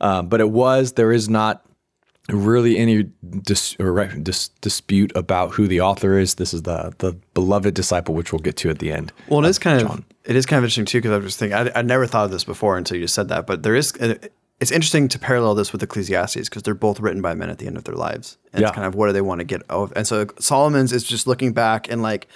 Um, but it was, there is not really any dis, or dis, dispute about who the author is. This is the the beloved disciple, which we'll get to at the end. Well, it is kind of it is kind of interesting too because I was thinking I, I never thought of this before until you said that. But there is it's interesting to parallel this with Ecclesiastes because they're both written by men at the end of their lives, and Yeah. it's kind of what do they want to get out. And so Solomon's is just looking back and like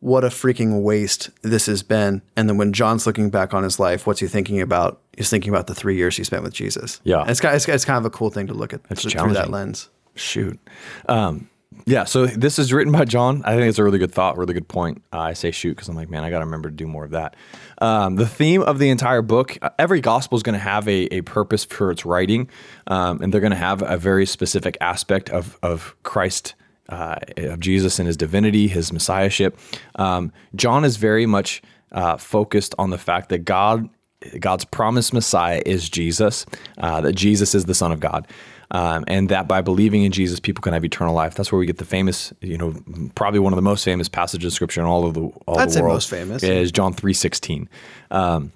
what a freaking waste this has been. And then when John's looking back on his life, what's he thinking about? He's thinking about the three years he spent with Jesus. Yeah. And it's kind, it's, it's kind of a cool thing to look at through, through that lens. Shoot. Um, yeah, so this is written by John. I think it's a really good thought, really good point. Uh, I say shoot because I'm like, man, I got to remember to do more of that. Um, the theme of the entire book, uh, every gospel is going to have a, a purpose for its writing, um, and they're going to have a very specific aspect of, of Christ, uh, of Jesus and his divinity, his messiahship. Um, John is very much uh, focused on the fact that God God's promised Messiah is Jesus, uh, that Jesus is the Son of God, um, and that by believing in Jesus, people can have eternal life. That's where we get the famous, you know, probably one of the most famous passages of Scripture in all of the all I'd the say world. most famous. is John three sixteen. Um,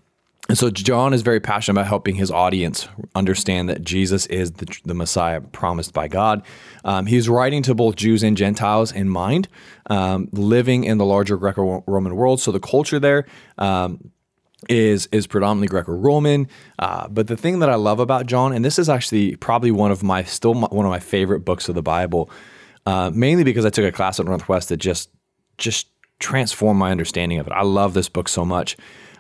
and so John is very passionate about helping his audience understand that Jesus is the, the Messiah promised by God. Um, he's writing to both Jews and Gentiles in mind, um, living in the larger Greco-Roman world. So the culture there um, is is predominantly Greco-Roman. Uh, but the thing that I love about John, and this is actually probably one of my still my, one of my favorite books of the Bible, uh, mainly because I took a class at Northwest that just just transformed my understanding of it. I love this book so much.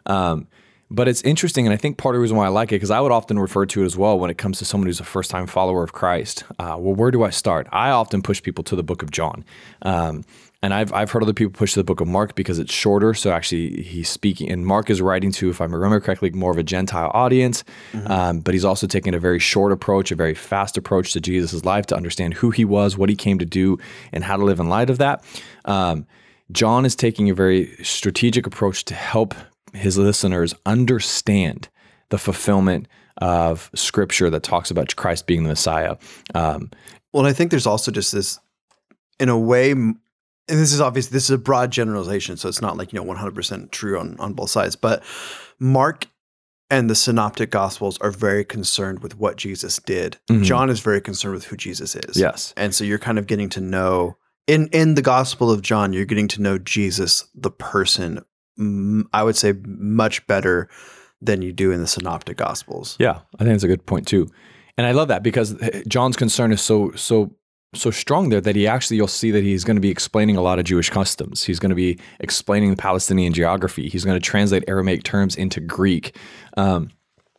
Um, but it's interesting, and I think part of the reason why I like it because I would often refer to it as well when it comes to someone who's a first-time follower of Christ. Uh, well, where do I start? I often push people to the Book of John, um, and I've I've heard other people push the Book of Mark because it's shorter. So actually, he's speaking, and Mark is writing to, if I remember correctly, more of a Gentile audience. Um, but he's also taking a very short approach, a very fast approach to Jesus' life to understand who he was, what he came to do, and how to live in light of that. Um, John is taking a very strategic approach to help his listeners understand the fulfillment of scripture that talks about Christ being the Messiah. Um, Well, I think there's also just this, in a way, and this is obvious. This is a broad generalization, so it's not like you know 100% true on on both sides. But Mark and the Synoptic Gospels are very concerned with what Jesus did. Mhm. John is very concerned with who Jesus is. yes. and so you're kind of getting to know in in the Gospel of John, you're getting to know Jesus, the person. i would say much better than you do in the Synoptic Gospels. Yeah, I think that's a good point too, and I love that because eh, John's concern is so so so strong there that he actually you'll see that he's going to be explaining a lot of Jewish customs. He's going to be explaining the Palestinian geography. He's going to translate Aramaic terms into Greek. Um,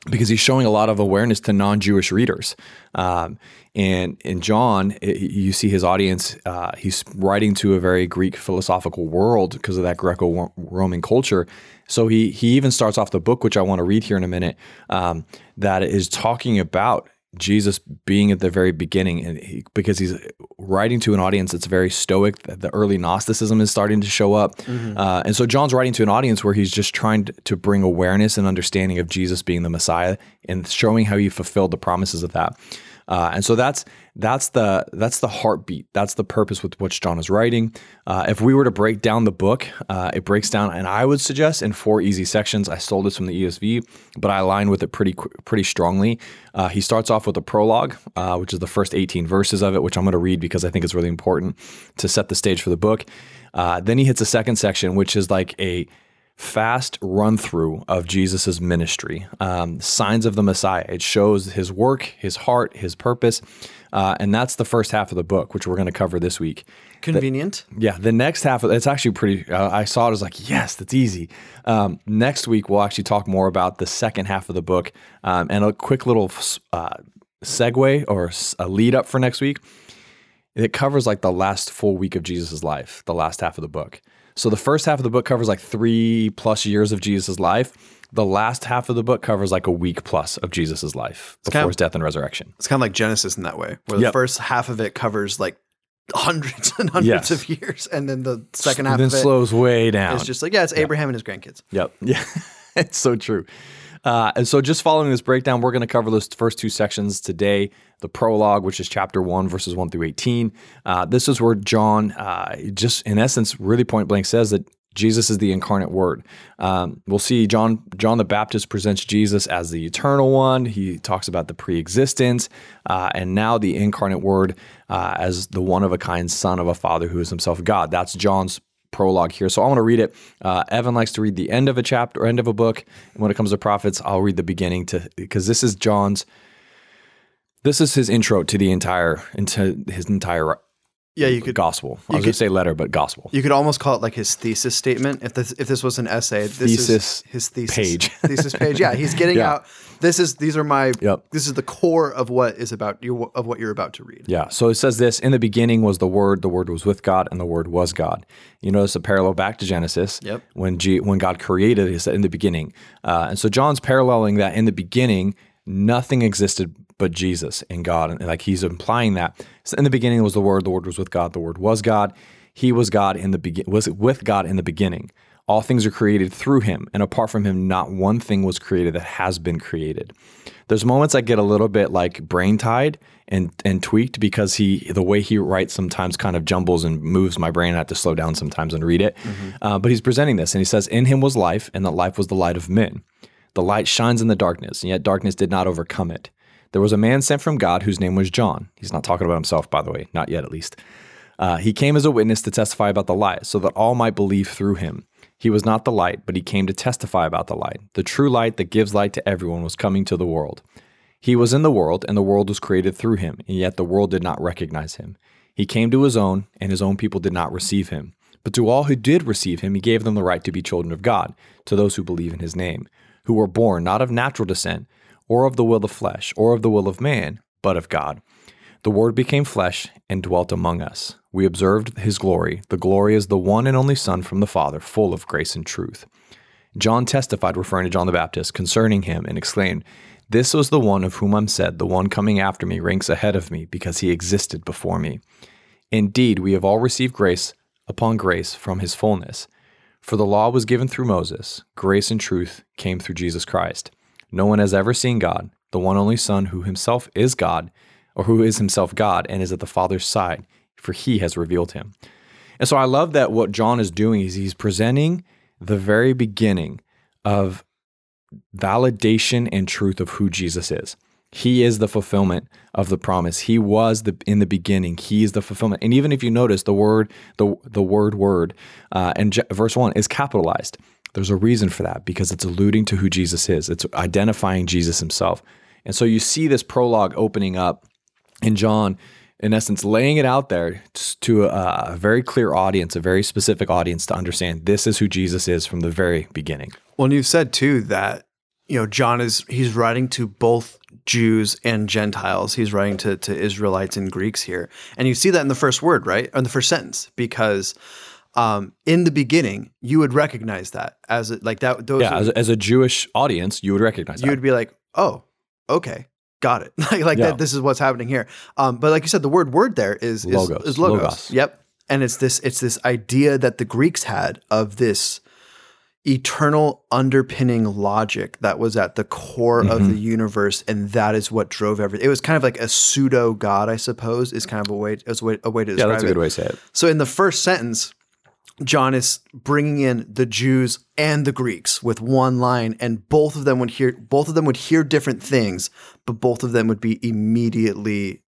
because he's showing a lot of awareness to non-Jewish readers, um, and in John, it, you see his audience. Uh, he's writing to a very Greek philosophical world because of that Greco-Roman culture. So he he even starts off the book, which I want to read here in a minute, um, that is talking about Jesus being at the very beginning, and he, because he's writing to an audience that's very stoic. The the early Gnosticism is starting to show up, uh, and so John's writing to an audience where he's just trying to bring awareness and understanding of Jesus being the Messiah and showing how he fulfilled the promises of that. Uh, and so that's that's the that's the heartbeat. That's the purpose with which John is writing. Uh, if we were to break down the book, uh, it breaks down, and I would suggest in four easy sections. I stole this from the ESV, but I align with it pretty pretty strongly. Uh, he starts off with a prologue, uh, which is the first 18 verses of it, which I'm going to read because I think it's really important to set the stage for the book. Uh, then he hits a second section, which is like a fast run through of Jesus' ministry, um, signs of the Messiah. It shows his work, his heart, his purpose. Uh, and that's the first half of the book, which we're going to cover this week. Convenient. Yeah, the next half of it's actually pretty. Uh, I saw it as like, yes, that's easy. Um, next week we'll actually talk more about the second half of the book um, and a quick little uh, segue or a lead up for next week. It covers like the last full week of Jesus' life, the last half of the book. So the first half of the book covers like three plus years of Jesus' life. The last half of the book covers like a week plus of Jesus' life before kind of- his death and resurrection. It's kind of like Genesis in that way, where the first half of it covers like hundreds and hundreds Yes. of years, and then the second half then of it slows way down. It's just like, yeah, it's Abraham and his grandkids. Yep. <laughs> Yeah. it's so true. Uh, and so, just following this breakdown, we're going to cover those first two sections today. The prologue, which is chapter one, verses one through 18. Uh, this is where John, uh, just in essence, really point blank says that Jesus is the incarnate Word. Um, we'll see John John the Baptist presents Jesus as the eternal one. He talks about the pre-existence, uh, and now the incarnate Word uh, as the one of a kind Son of a Father who is Himself God. That's John's prologue here. So I want to read it. Uh, Evan likes to read the end of a chapter or end of a book. And when it comes to prophets, I'll read the beginning to because this is John's. This is his intro to the entire into his entire Yeah, you could gospel. I was going could- to say letter, but gospel. you could almost call it like his thesis statement. If this if this was an essay, this Thesis is his thesis page. thesis page. Yeah, he's getting <laughs> Yeah. out. This is these are my. Yep. This is the core of what is about you of what you're about to read. Yeah. So it says this In the beginning was the Word, the Word was with God, and the Word was God. You notice a parallel back to Genesis. Yep. When, G, when God created, he said in the beginning. Uh, and so John's paralleling that in the beginning, nothing existed but Jesus and God. And like he's implying that. So in the beginning was the Word, the Word was with God, the Word was God. He was God in the begin was with God in the beginning. All things are created through him, and apart from him, not one thing was created that has been created. There's moments I get a little bit like brain tied and and tweaked because he the way he writes sometimes kind of jumbles and moves my brain. I have to slow down sometimes and read it. Uh, but he's presenting this, and he says, "In him was life, and that life was the light of men. The light shines in the darkness, and yet darkness did not overcome it. There was a man sent from God whose name was John. He's not talking about himself, by the way, not yet at least. Uh, he came as a witness to testify about the light, so that all might believe through him. He was not the light, but he came to testify about the light. The true light that gives light to everyone was coming to the world. He was in the world, and the world was created through him, and yet the world did not recognize him. He came to his own, and his own people did not receive him. But to all who did receive him, he gave them the right to be children of God, to those who believe in his name, who were born not of natural descent, or of the will of flesh, or of the will of man, but of God. The Word became flesh and dwelt among us. We observed his glory. The glory is the one and only Son from the Father, full of grace and truth. John testified, referring to John the Baptist, concerning him, and exclaimed, This was the one of whom I'm said, The one coming after me ranks ahead of me, because he existed before me. Indeed, we have all received grace upon grace from his fullness. For the law was given through Moses, grace and truth came through Jesus Christ. No one has ever seen God, the one only Son who himself is God, or who is himself God and is at the Father's side, for he has revealed him. And so I love that what John is doing is he's presenting the very beginning of validation and truth of who Jesus is. He is the fulfillment of the promise. He was the in the beginning. He is the fulfillment. And even if you notice the word the the word word uh, and verse one is capitalized. There's a reason for that because it's alluding to who Jesus is. It's identifying Jesus himself. And so you see this prologue opening up in John in essence, laying it out there to a, a, very clear audience, a very specific audience to understand this is who Jesus is from the very beginning. Well, and you've said too that you know John is he's writing to both Jews and Gentiles. He's writing to to Israelites and Greeks here, and you see that in the first word, right, or in the first sentence, because. Um, in the beginning, you would recognize that as a, like that. Those yeah, are, as, a, as a Jewish audience, you would recognize. You that. would be like, "Oh, okay, got it. <laughs> like like yeah. that, this is what's happening here. Um, but like you said, the word word there is is logos. Is logos. logos. Yep. And it's this it's this idea that the Greeks had of this eternal underpinning logic that was at the core mm-hmm. of the universe, and that is what drove everything. It was kind of like a pseudo god, I suppose, is kind of a way as a way, a way to describe it. Yeah, that's a good it. way to say it. So in the first sentence, John is bringing in the Jews and the Greeks with one line, and both of them would hear both of them would hear different things, but both of them would be immediately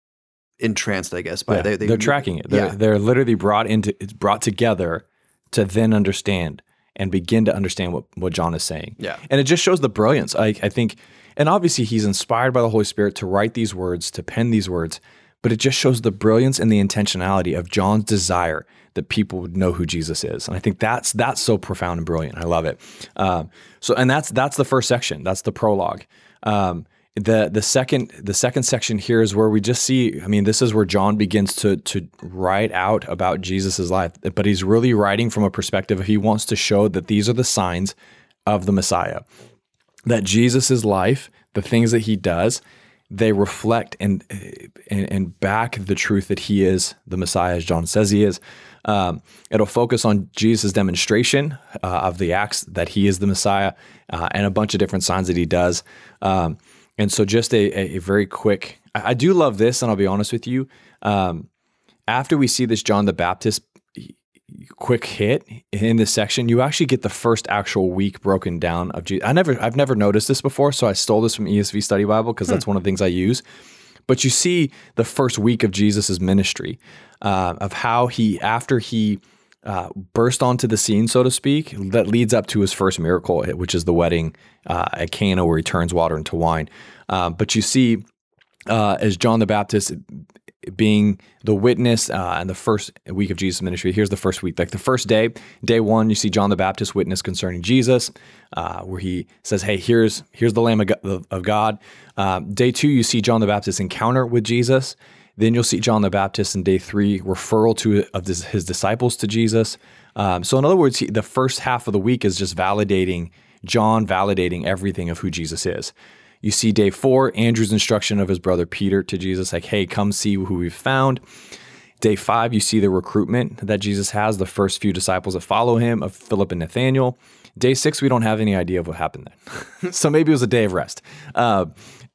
entranced. I guess by yeah, they, they, are tracking it. They're, yeah. they're literally brought into it's brought together to then understand and begin to understand what what John is saying. Yeah, and it just shows the brilliance. I, I think, and obviously he's inspired by the Holy Spirit to write these words, to pen these words but it just shows the brilliance and the intentionality of John's desire that people would know who Jesus is. And I think that's that's so profound and brilliant. I love it. Um, so, and that's that's the first section. That's the prologue. Um, the the second the second section here is where we just see. I mean, this is where John begins to to write out about Jesus's life, but he's really writing from a perspective. He wants to show that these are the signs of the Messiah. That Jesus's life, the things that he does, they reflect and, and, and back the truth that he is the Messiah, as John says he is. Um, it'll focus on Jesus' demonstration uh, of the acts that he is the Messiah uh, and a bunch of different signs that he does. Um, and so, just a, a, very quick, I, I, do love this, and I'll be honest with you. Um, after we see this John the Baptist quick hit in this section, you actually get the first actual week broken down of Jesus. I never, I've never noticed this before, so I stole this from ESV Study Bible because hmm. that's one of the things I use. But you see the first week of Jesus's ministry, uh, of how he, after he uh, burst onto the scene, so to speak, that leads up to his first miracle, which is the wedding uh, at Cana, where he turns water into wine. Uh, but you see, uh, as John the Baptist being the witness uh, and the first week of Jesus' ministry. Here's the first week. Like the first day, day one, you see John the Baptist witness concerning Jesus, uh, where he says, "Hey, here's here's the Lamb of God." Day two, you see John the Baptist encounter with Jesus. Then you'll see John the Baptist in day three referral to of his, his disciples to Jesus. Um, so in other words, he, the first half of the week is just validating John, validating everything of who Jesus is. You see day four, Andrew's instruction of his brother Peter to Jesus, like, hey, come see who we've found. Day five, you see the recruitment that Jesus has, the first few disciples that follow him of Philip and Nathaniel. Day six, we don't have any idea of what happened there. <laughs> so maybe it was a day of rest. Uh,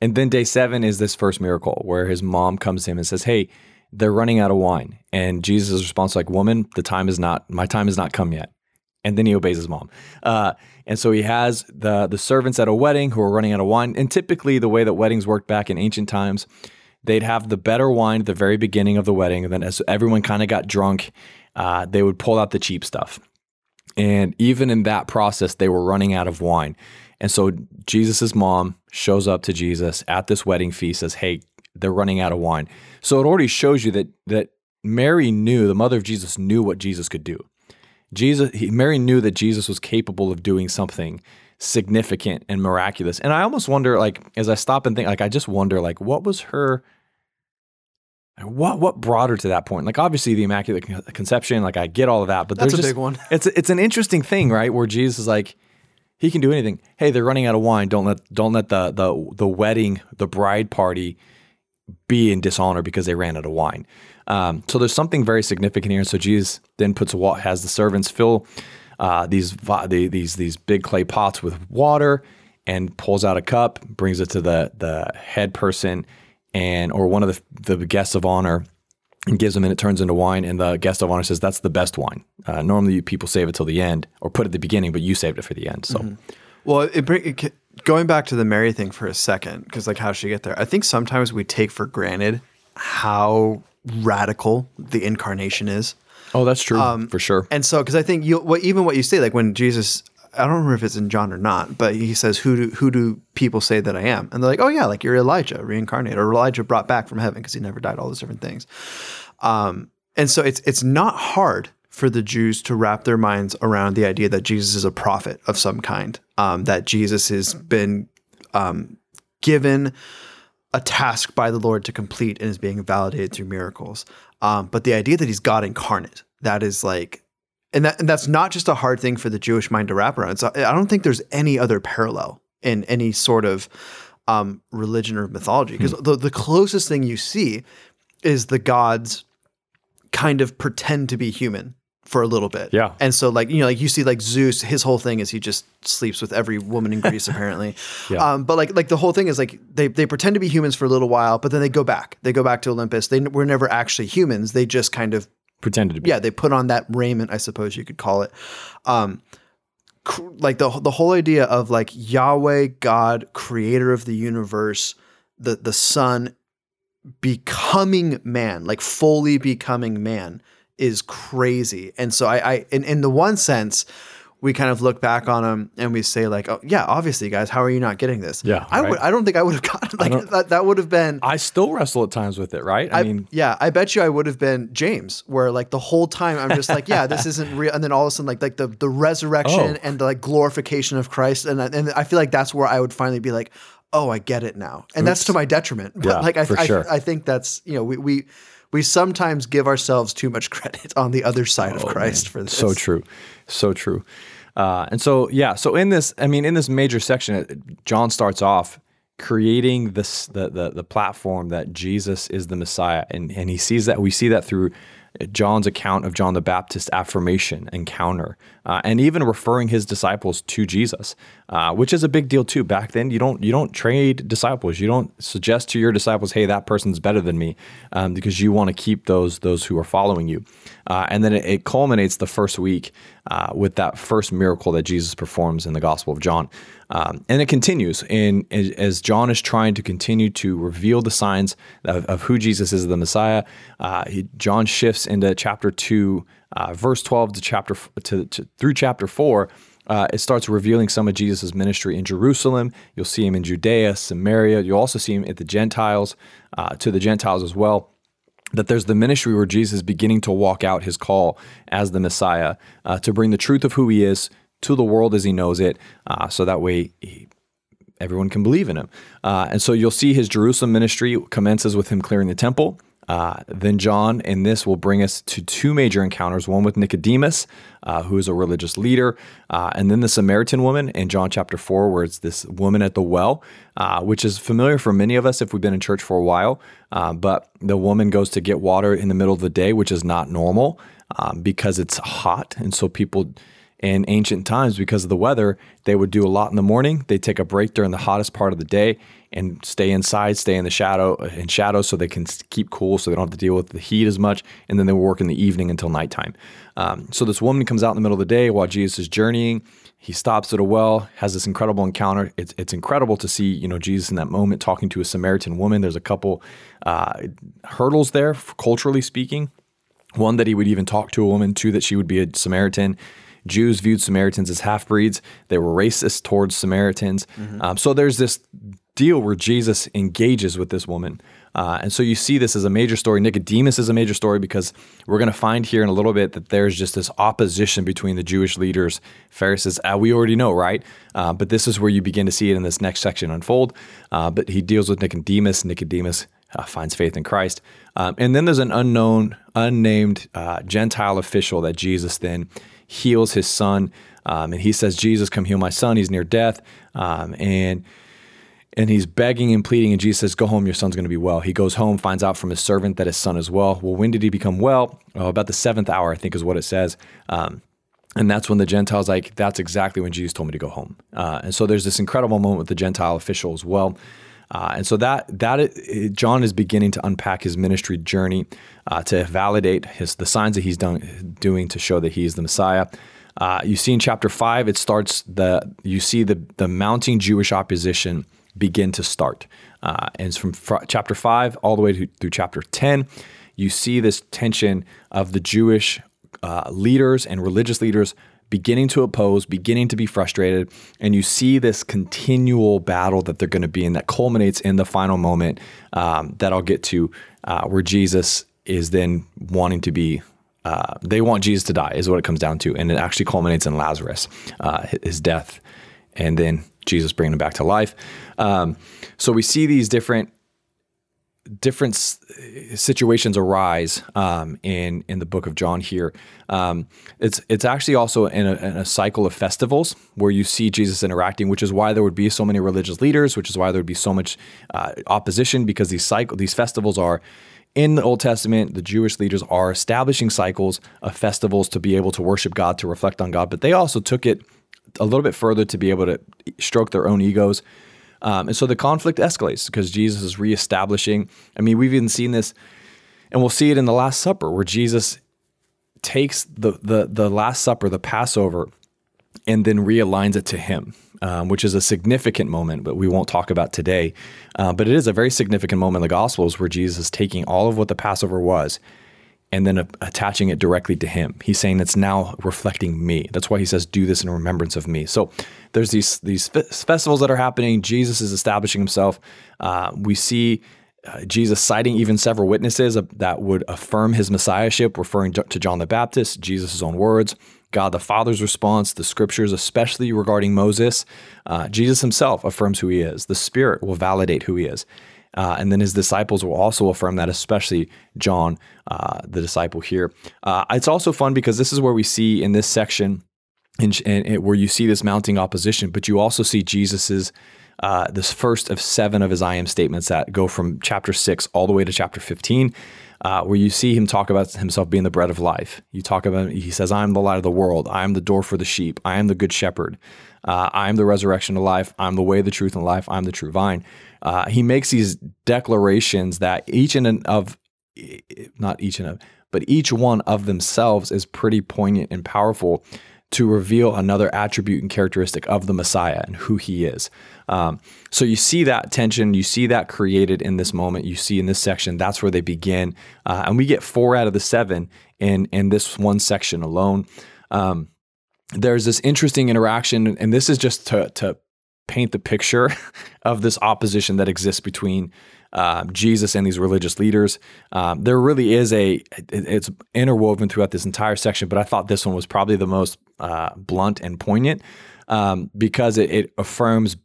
and then day seven is this first miracle where his mom comes to him and says, hey, they're running out of wine. And Jesus' response, like, woman, the time is not, my time has not come yet and then he obeys his mom. Uh, and so he has the the servants at a wedding who are running out of wine. And typically, the way that weddings worked back in ancient times, they'd have the better wine at the very beginning of the wedding, and then as everyone kind of got drunk, uh, they would pull out the cheap stuff. And even in that process, they were running out of wine. And so Jesus' mom shows up to Jesus at this wedding feast, says, "Hey, they're running out of wine." So it already shows you that that Mary knew, the mother of Jesus knew what Jesus could do. Jesus, he, Mary knew that Jesus was capable of doing something significant and miraculous. And I almost wonder, like, as I stop and think, like, I just wonder, like, what was her, what what brought her to that point? Like, obviously, the immaculate conception, like, I get all of that, but that's a just, big one. It's it's an interesting thing, right? Where Jesus is like, he can do anything. Hey, they're running out of wine. Don't let don't let the the the wedding, the bride party, be in dishonor because they ran out of wine. Um, so there's something very significant here. And so Jesus then puts has the servants fill uh, these the, these these big clay pots with water and pulls out a cup, brings it to the the head person and or one of the the guests of honor and gives them and it turns into wine and the guest of honor says that's the best wine uh, normally people save it till the end or put it at the beginning but you saved it for the end so Well, it, it, going back to the Mary thing for a second, because like how she get there? I think sometimes we take for granted how radical the incarnation is. oh that's true for sure And so, because I think you, what even what you say, like when Jesus, I don't remember if it's in John or not, but he says, "Who do who do people say that I am?" And they're like, "Oh yeah, like you're Elijah reincarnated, or Elijah brought back from heaven because he never died." All those different things. Um, and so it's it's not hard for the Jews to wrap their minds around the idea that Jesus is a prophet of some kind, um, that Jesus has been um, given a task by the Lord to complete and is being validated through miracles. Um, but the idea that he's God incarnate, that is like, and that and that's not just a hard thing for the Jewish mind to wrap around. So I don't think there's any other parallel in any sort of um, religion or mythology because the, the closest thing you see is the gods kind of pretend to be human for a little bit. Yeah. And so like, you know, like you see like Zeus, his whole thing is he just sleeps with every woman in Greece <laughs> apparently. Yeah. Um, but like like the whole thing is like they they pretend to be humans for a little while, but then they go back. They go back to Olympus. They were never actually humans. They just kind of pretended to be yeah, they put on that raiment, I suppose you could call it. Um, cr- like the the whole idea of like Yahweh, God, creator of the universe, the the Son becoming man, like fully becoming man, is crazy. And so I, I in in the one sense. We kind of look back on them and we say like, oh yeah, obviously, guys, how are you not getting this? Yeah, I right. would. I don't think I would have <laughs> gotten like that. That would have been i still wrestle at times with it right i, I mean yeah, I bet you I would have been James, where like the whole time I'm just like, yeah, this <laughs> isn't real, and then all of a sudden like like the the resurrection Oh. and the like glorification of Christ, and I- and I feel like that's where I would finally be like, oh, I get it now, and that's to my detriment. But Yeah, like I I, sure. I think that's you know we we we sometimes give ourselves too much <laughs> credit on the other side of Christ for this. Oh, so true. So true. Uh, and so yeah so in this i mean in this major section john starts off creating this the, the the platform that jesus is the messiah. And and he sees that we see that through John's account of John the Baptist affirmation encounter, uh, and even referring his disciples to Jesus, uh, which is a big deal too. Back then, you don't you don't trade disciples. You don't suggest to your disciples, "Hey, that person's better than me," um, because you want to keep those those who are following you. Uh, and then it, it culminates the first week uh, with that first miracle that Jesus performs in the Gospel of John, um, and it continues in as, John is trying to continue to reveal the signs of, of who Jesus is, the Messiah. Uh, he, John shifts into chapter two, uh, verse twelve to chapter to, to through chapter four. Uh, it starts revealing some of Jesus' ministry in Jerusalem. You'll see him in Judea, Samaria. You'll also see him at the Gentiles, uh, to the Gentiles as well that there's the ministry where Jesus is beginning to walk out his call as the Messiah uh, to bring the truth of who he is to the world as he knows it, uh, so that way he, everyone can believe in him. Uh, and so you'll see his Jerusalem ministry commences with him clearing the temple. Uh, then John and this will bring us to two major encounters one with Nicodemus, uh, who is a religious leader, uh, and then the Samaritan woman in John chapter 4, where it's this woman at the well, uh, which is familiar for many of us if we've been in church for a while. But the woman goes to get water in the middle of the day, which is not normal um, because it's hot. And so people in ancient times because of the weather they would do a lot in the morning. They take a break during the hottest part of the day and stay inside stay in the shadow in shadow so they can keep cool so they don't have to deal with the heat as much. And then they would work in the evening until nighttime. Um, so this woman comes out in the middle of the day while jesus is journeying. He stops at a well has this incredible encounter. It's, it's incredible to see you know jesus in that moment talking to a samaritan woman. There's a couple uh, hurdles there culturally speaking. One, that he would even talk to a woman. Two, that she would be a Samaritan. Jews viewed Samaritans as half breeds. They were racist towards Samaritans. Um, so there's this deal where Jesus engages with this woman. Uh, and so you see this as a major story. Nicodemus is a major story because we're going to find here in a little bit that there's just this opposition between the Jewish leaders, Pharisees. Uh, we already know, right? Uh, but this is where you begin to see it in this next section unfold. Uh, but he deals with Nicodemus. Nicodemus uh, finds faith in Christ. Um, and then there's an unknown, unnamed uh, Gentile official that Jesus then heals his son. Um, and he says, Jesus, come heal my son. He's near death. Um, and and he's begging and pleading, and Jesus says, Go home, your son's going to be well. He goes home, finds out from his servant that his son is well. Well, when did he become well? Oh, about the seventh hour, I think is what it says. Um, And that's when the Gentiles like, that's exactly when Jesus told me to go home. Uh, and so there's this incredible moment with the Gentile official as well. Uh, and so that that it, John is beginning to unpack his ministry journey uh, to validate his the signs that he's done doing to show that he is the Messiah. Uh, you see in chapter five, it starts the you see the the mounting Jewish opposition begin to start, uh, and from fr- chapter five all the way to, through chapter ten. You see this tension of the Jewish uh, leaders and religious leaders beginning to oppose, beginning to be frustrated, and you see this continual battle that they're going to be in that culminates in the final moment um, that I'll get to, uh, where Jesus is then wanting to be. Uh, they want Jesus to die, is what it comes down to, and it actually culminates in Lazarus, uh, his death, and then Jesus bringing him back to life. Um, so we see these different different situations arise um, in in the book of John here. Um, it's it's actually also in a, in a, cycle of festivals where you see Jesus interacting, which is why there would be so many religious leaders, which is why there would be so much uh, opposition because these cycle these festivals are. In the Old Testament, the Jewish leaders are establishing cycles of festivals to be able to worship God, to reflect on God, but they also took it a little bit further to be able to stroke their own egos um, and so the conflict escalates because Jesus is reestablishing. I mean, we've even seen this, and we'll see it in the Last Supper where Jesus takes the the the Last Supper, the Passover, and then realigns it to Him, um, which is a significant moment, but we won't talk about today. Uh, but it is a very significant moment in the Gospels where Jesus is taking all of what the Passover was and then attaching it directly to him. He's saying it's now reflecting me. That's why he says, "Do this in remembrance of me." So there's these these festivals that are happening. Jesus is establishing himself. Uh, we see. Uh, Jesus citing even several witnesses that would affirm his messiahship, referring to John the Baptist, Jesus' own words, God the Father's response, the scriptures, especially regarding Moses. Uh, Jesus himself affirms who he is. The Spirit will validate who he is. Uh, and then his disciples will also affirm that, especially John, uh, the disciple here. Uh, it's also fun because this is where we see in this section, in, in, in, where you see this mounting opposition, but you also see Jesus's. Uh, this first of seven of his I am statements that go from chapter six all the way to chapter 15, uh, where you see him talk about himself being the bread of life. You talk about, he says, I am the light of the world. I am the door for the sheep. I am the good shepherd. Uh, I am the resurrection of life. I'm the way, the truth, and life. I'm the true vine. Uh, he makes these declarations that each and of, not each and of, but each one of themselves is pretty poignant and powerful to reveal another attribute and characteristic of the Messiah and who he is. Um, so you see that tension, you see that created in this moment, you see in this section, that's where they begin. Uh, and we get four out of the seven in, in this one section alone. Um, there's this interesting interaction, and this is just to, to paint the picture <laughs> of this opposition that exists between uh, Jesus and these religious leaders. Um, there really is a it, it's interwoven throughout this entire section, but I thought this one was probably the most uh, blunt and poignant um, because it, it affirms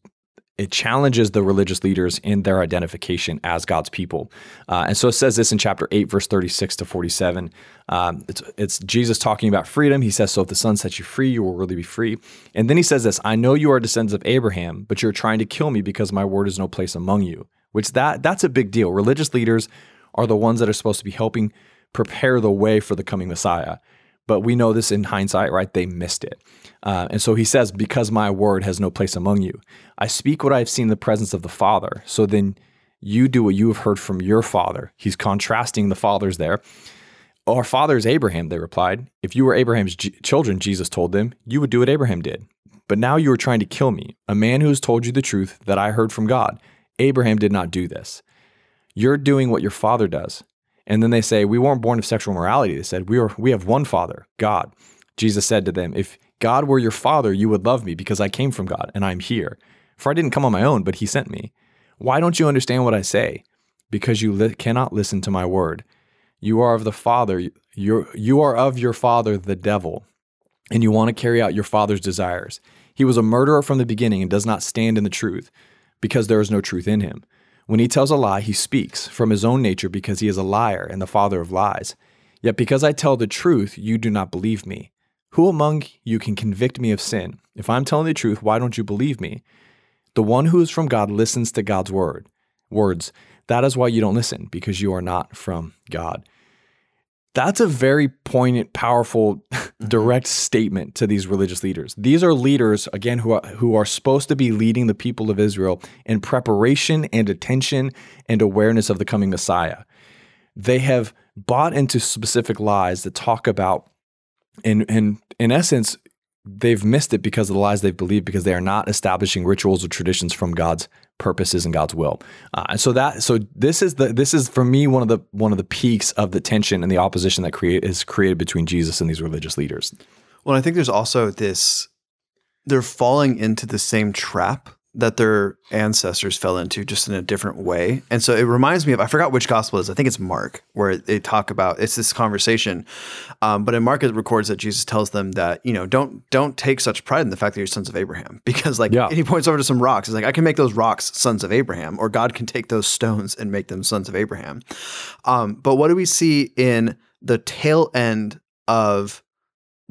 it challenges the religious leaders in their identification as God's people. Uh, and so it says this in chapter 8, verse 36 to 47. Um, it's, it's, Jesus talking about freedom. He says, So if the Son sets you free, you will really be free. And then he says this I know you are descendants of Abraham, but you're trying to kill me because my word is no place among you. Which that that's a big deal. Religious leaders are the ones that are supposed to be helping prepare the way for the coming Messiah. But we know this in hindsight, right? They missed it. Uh, and so he says, Because my word has no place among you, I speak what I have seen in the presence of the Father. So then you do what you have heard from your father. He's contrasting the fathers there. Our father is Abraham, they replied. If you were Abraham's G- children, Jesus told them, you would do what Abraham did. But now you are trying to kill me, a man who has told you the truth that I heard from God. Abraham did not do this. You're doing what your father does. And then they say, We weren't born of sexual morality. They said, We, are, we have one Father, God. Jesus said to them, If God were your Father, you would love me because I came from God and I'm here. For I didn't come on my own, but He sent me. Why don't you understand what I say? Because you li- cannot listen to my word. You are of the Father, you're, you are of your Father, the devil, and you want to carry out your Father's desires. He was a murderer from the beginning and does not stand in the truth because there is no truth in him. When he tells a lie, he speaks from his own nature because he is a liar and the father of lies. Yet because I tell the truth, you do not believe me. Who among you can convict me of sin? If I'm telling the truth, why don't you believe me? The one who is from God listens to God's word. Words. That is why you don't listen, because you are not from God. That's a very poignant, powerful, mm-hmm. direct statement to these religious leaders. These are leaders, again, who are, who are supposed to be leading the people of Israel in preparation and attention and awareness of the coming Messiah. They have bought into specific lies that talk about, in, in, in essence, they've missed it because of the lies they've believed because they are not establishing rituals or traditions from God's purposes and God's will. Uh, and so that so this is the this is for me one of the one of the peaks of the tension and the opposition that create is created between Jesus and these religious leaders. Well, I think there's also this they're falling into the same trap that their ancestors fell into just in a different way. And so it reminds me of I forgot which gospel it is. I think it's Mark where they talk about it's this conversation. Um, but in Mark it records that Jesus tells them that you know don't don't take such pride in the fact that you're sons of Abraham <laughs> because like Yeah. he points over to some rocks. He's like I can make those rocks sons of Abraham or God can take those stones and make them sons of Abraham. Um, but what do we see in the tail end of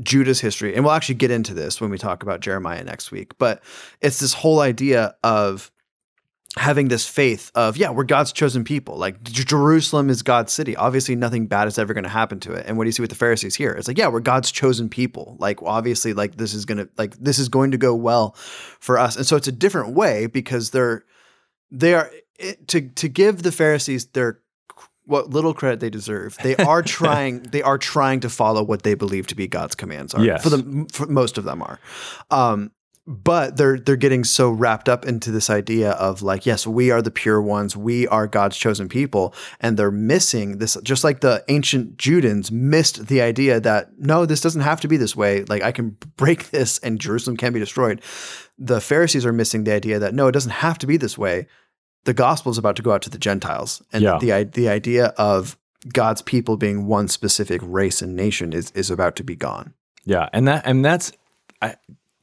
Judah's history, and we'll actually get into this when we talk about Jeremiah next week. But it's this whole idea of having this faith of yeah, we're God's chosen people. Like J- Jerusalem is God's city. Obviously, nothing bad is ever going to happen to it. And what do you see with the Pharisees here? It's like yeah, we're God's chosen people. Like obviously, like this is gonna like this is going to go well for us. And so it's a different way because they're they are it, to to give the Pharisees their what little credit they deserve. They are <laughs> trying. they are trying to follow what they believe to be God's commands are. Yes. For the for most of them are, um, but they're they're getting so wrapped up into this idea of like, yes, we are the pure ones. We are God's chosen people, and they're missing this. Just like the ancient Judeans missed the idea that no, this doesn't have to be this way. Like I can break this, and Jerusalem can be destroyed. The Pharisees are missing the idea that no, it doesn't have to be this way the gospel is about to go out to the Gentiles, and Yeah. the the idea of God's people being one specific race and nation is is about to be gone. Yeah, and that and that's I,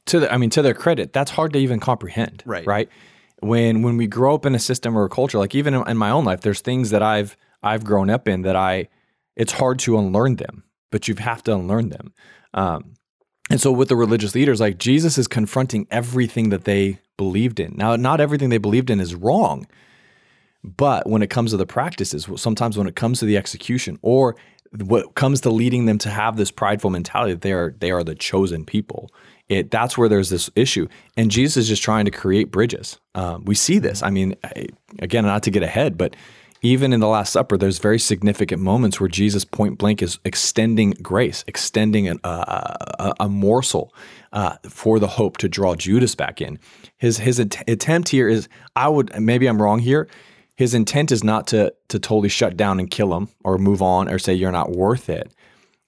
to the, I mean to their credit, that's hard to even comprehend. Right. Right. When when we grow up in a system or a culture, like even in, in my own life, there's things that I've I've grown up in that I it's hard to unlearn them, but you have to unlearn them. Um, and so with the religious leaders, like Jesus is confronting everything that they believed in. Now, not everything they believed in is wrong, but when it comes to the practices, sometimes when it comes to the execution, or what comes to leading them to have this prideful mentality that they are they are the chosen people, it that's where there's this issue. And Jesus is just trying to create bridges. Um, we see this. I mean, I- again, not to get ahead, but even in the Last Supper, there's very significant moments where Jesus point blank is extending grace, extending an, uh, a, a morsel uh, for the hope to draw Judas back in. His his att- attempt here is, I would maybe I'm wrong here. His intent is not to to totally shut down and kill him or move on or say you're not worth it.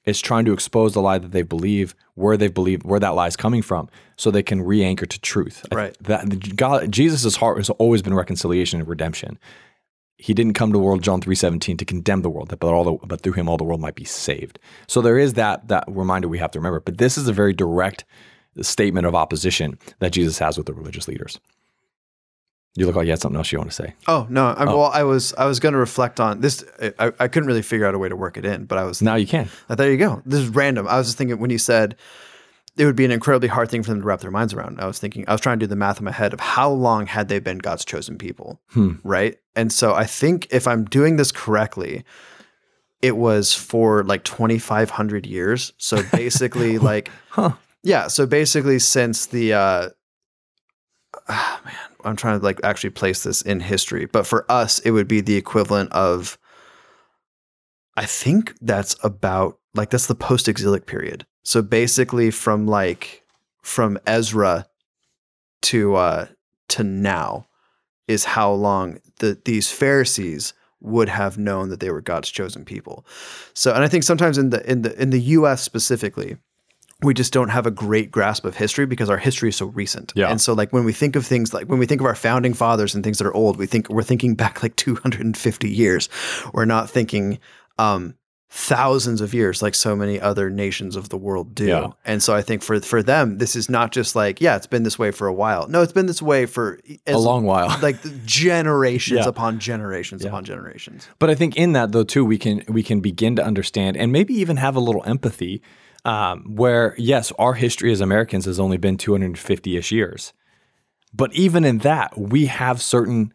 It's trying to expose the lie that they believe, where they believe, where that lie is coming from, so they can re-anchor to truth. Right. That God, Jesus' heart has always been reconciliation and redemption he didn't come to the world john 3.17 to condemn the world but all the, but through him all the world might be saved so there is that that reminder we have to remember but this is a very direct statement of opposition that jesus has with the religious leaders you look like you had something else you want to say Oh no! I, Well, I was I was going to reflect on this. I, I couldn't really figure out a way to work it in, but I was. now you can Uh, there you go. This is random. I was just thinking when you said it would be an incredibly hard thing for them to wrap their minds around. I was thinking I was trying to do the math in my head of how long had they been God's chosen people, Hmm. right? And so I think if I'm doing this correctly, it was for like 2,500 years. So <laughs> basically, like, Huh. yeah. So basically, since the uh, ah, man, I'm trying to like actually place this in history, but for us, it would be the equivalent of. I think that's about like that's the post-exilic period. So basically, from like from Ezra to uh to now is how long the these Pharisees would have known that they were God's chosen people. So and I think sometimes in the in the in the US specifically we just don't have a great grasp of history because our history is so recent. Yeah. And so like when we think of things like when we think of our founding fathers and things that are old, we think we're thinking back like 250 years. We're not thinking um thousands of years like so many other nations of the world do. Yeah. And so I think for for them this is not just like yeah, it's been this way for a while. No, it's been this way for as a long while <laughs> like generations Yeah. upon generations Yeah. upon generations. But I think in that though too, we can we can begin to understand and maybe even have a little empathy. Um, where yes, our history as Americans has only been 250 ish years, but even in that, we have certain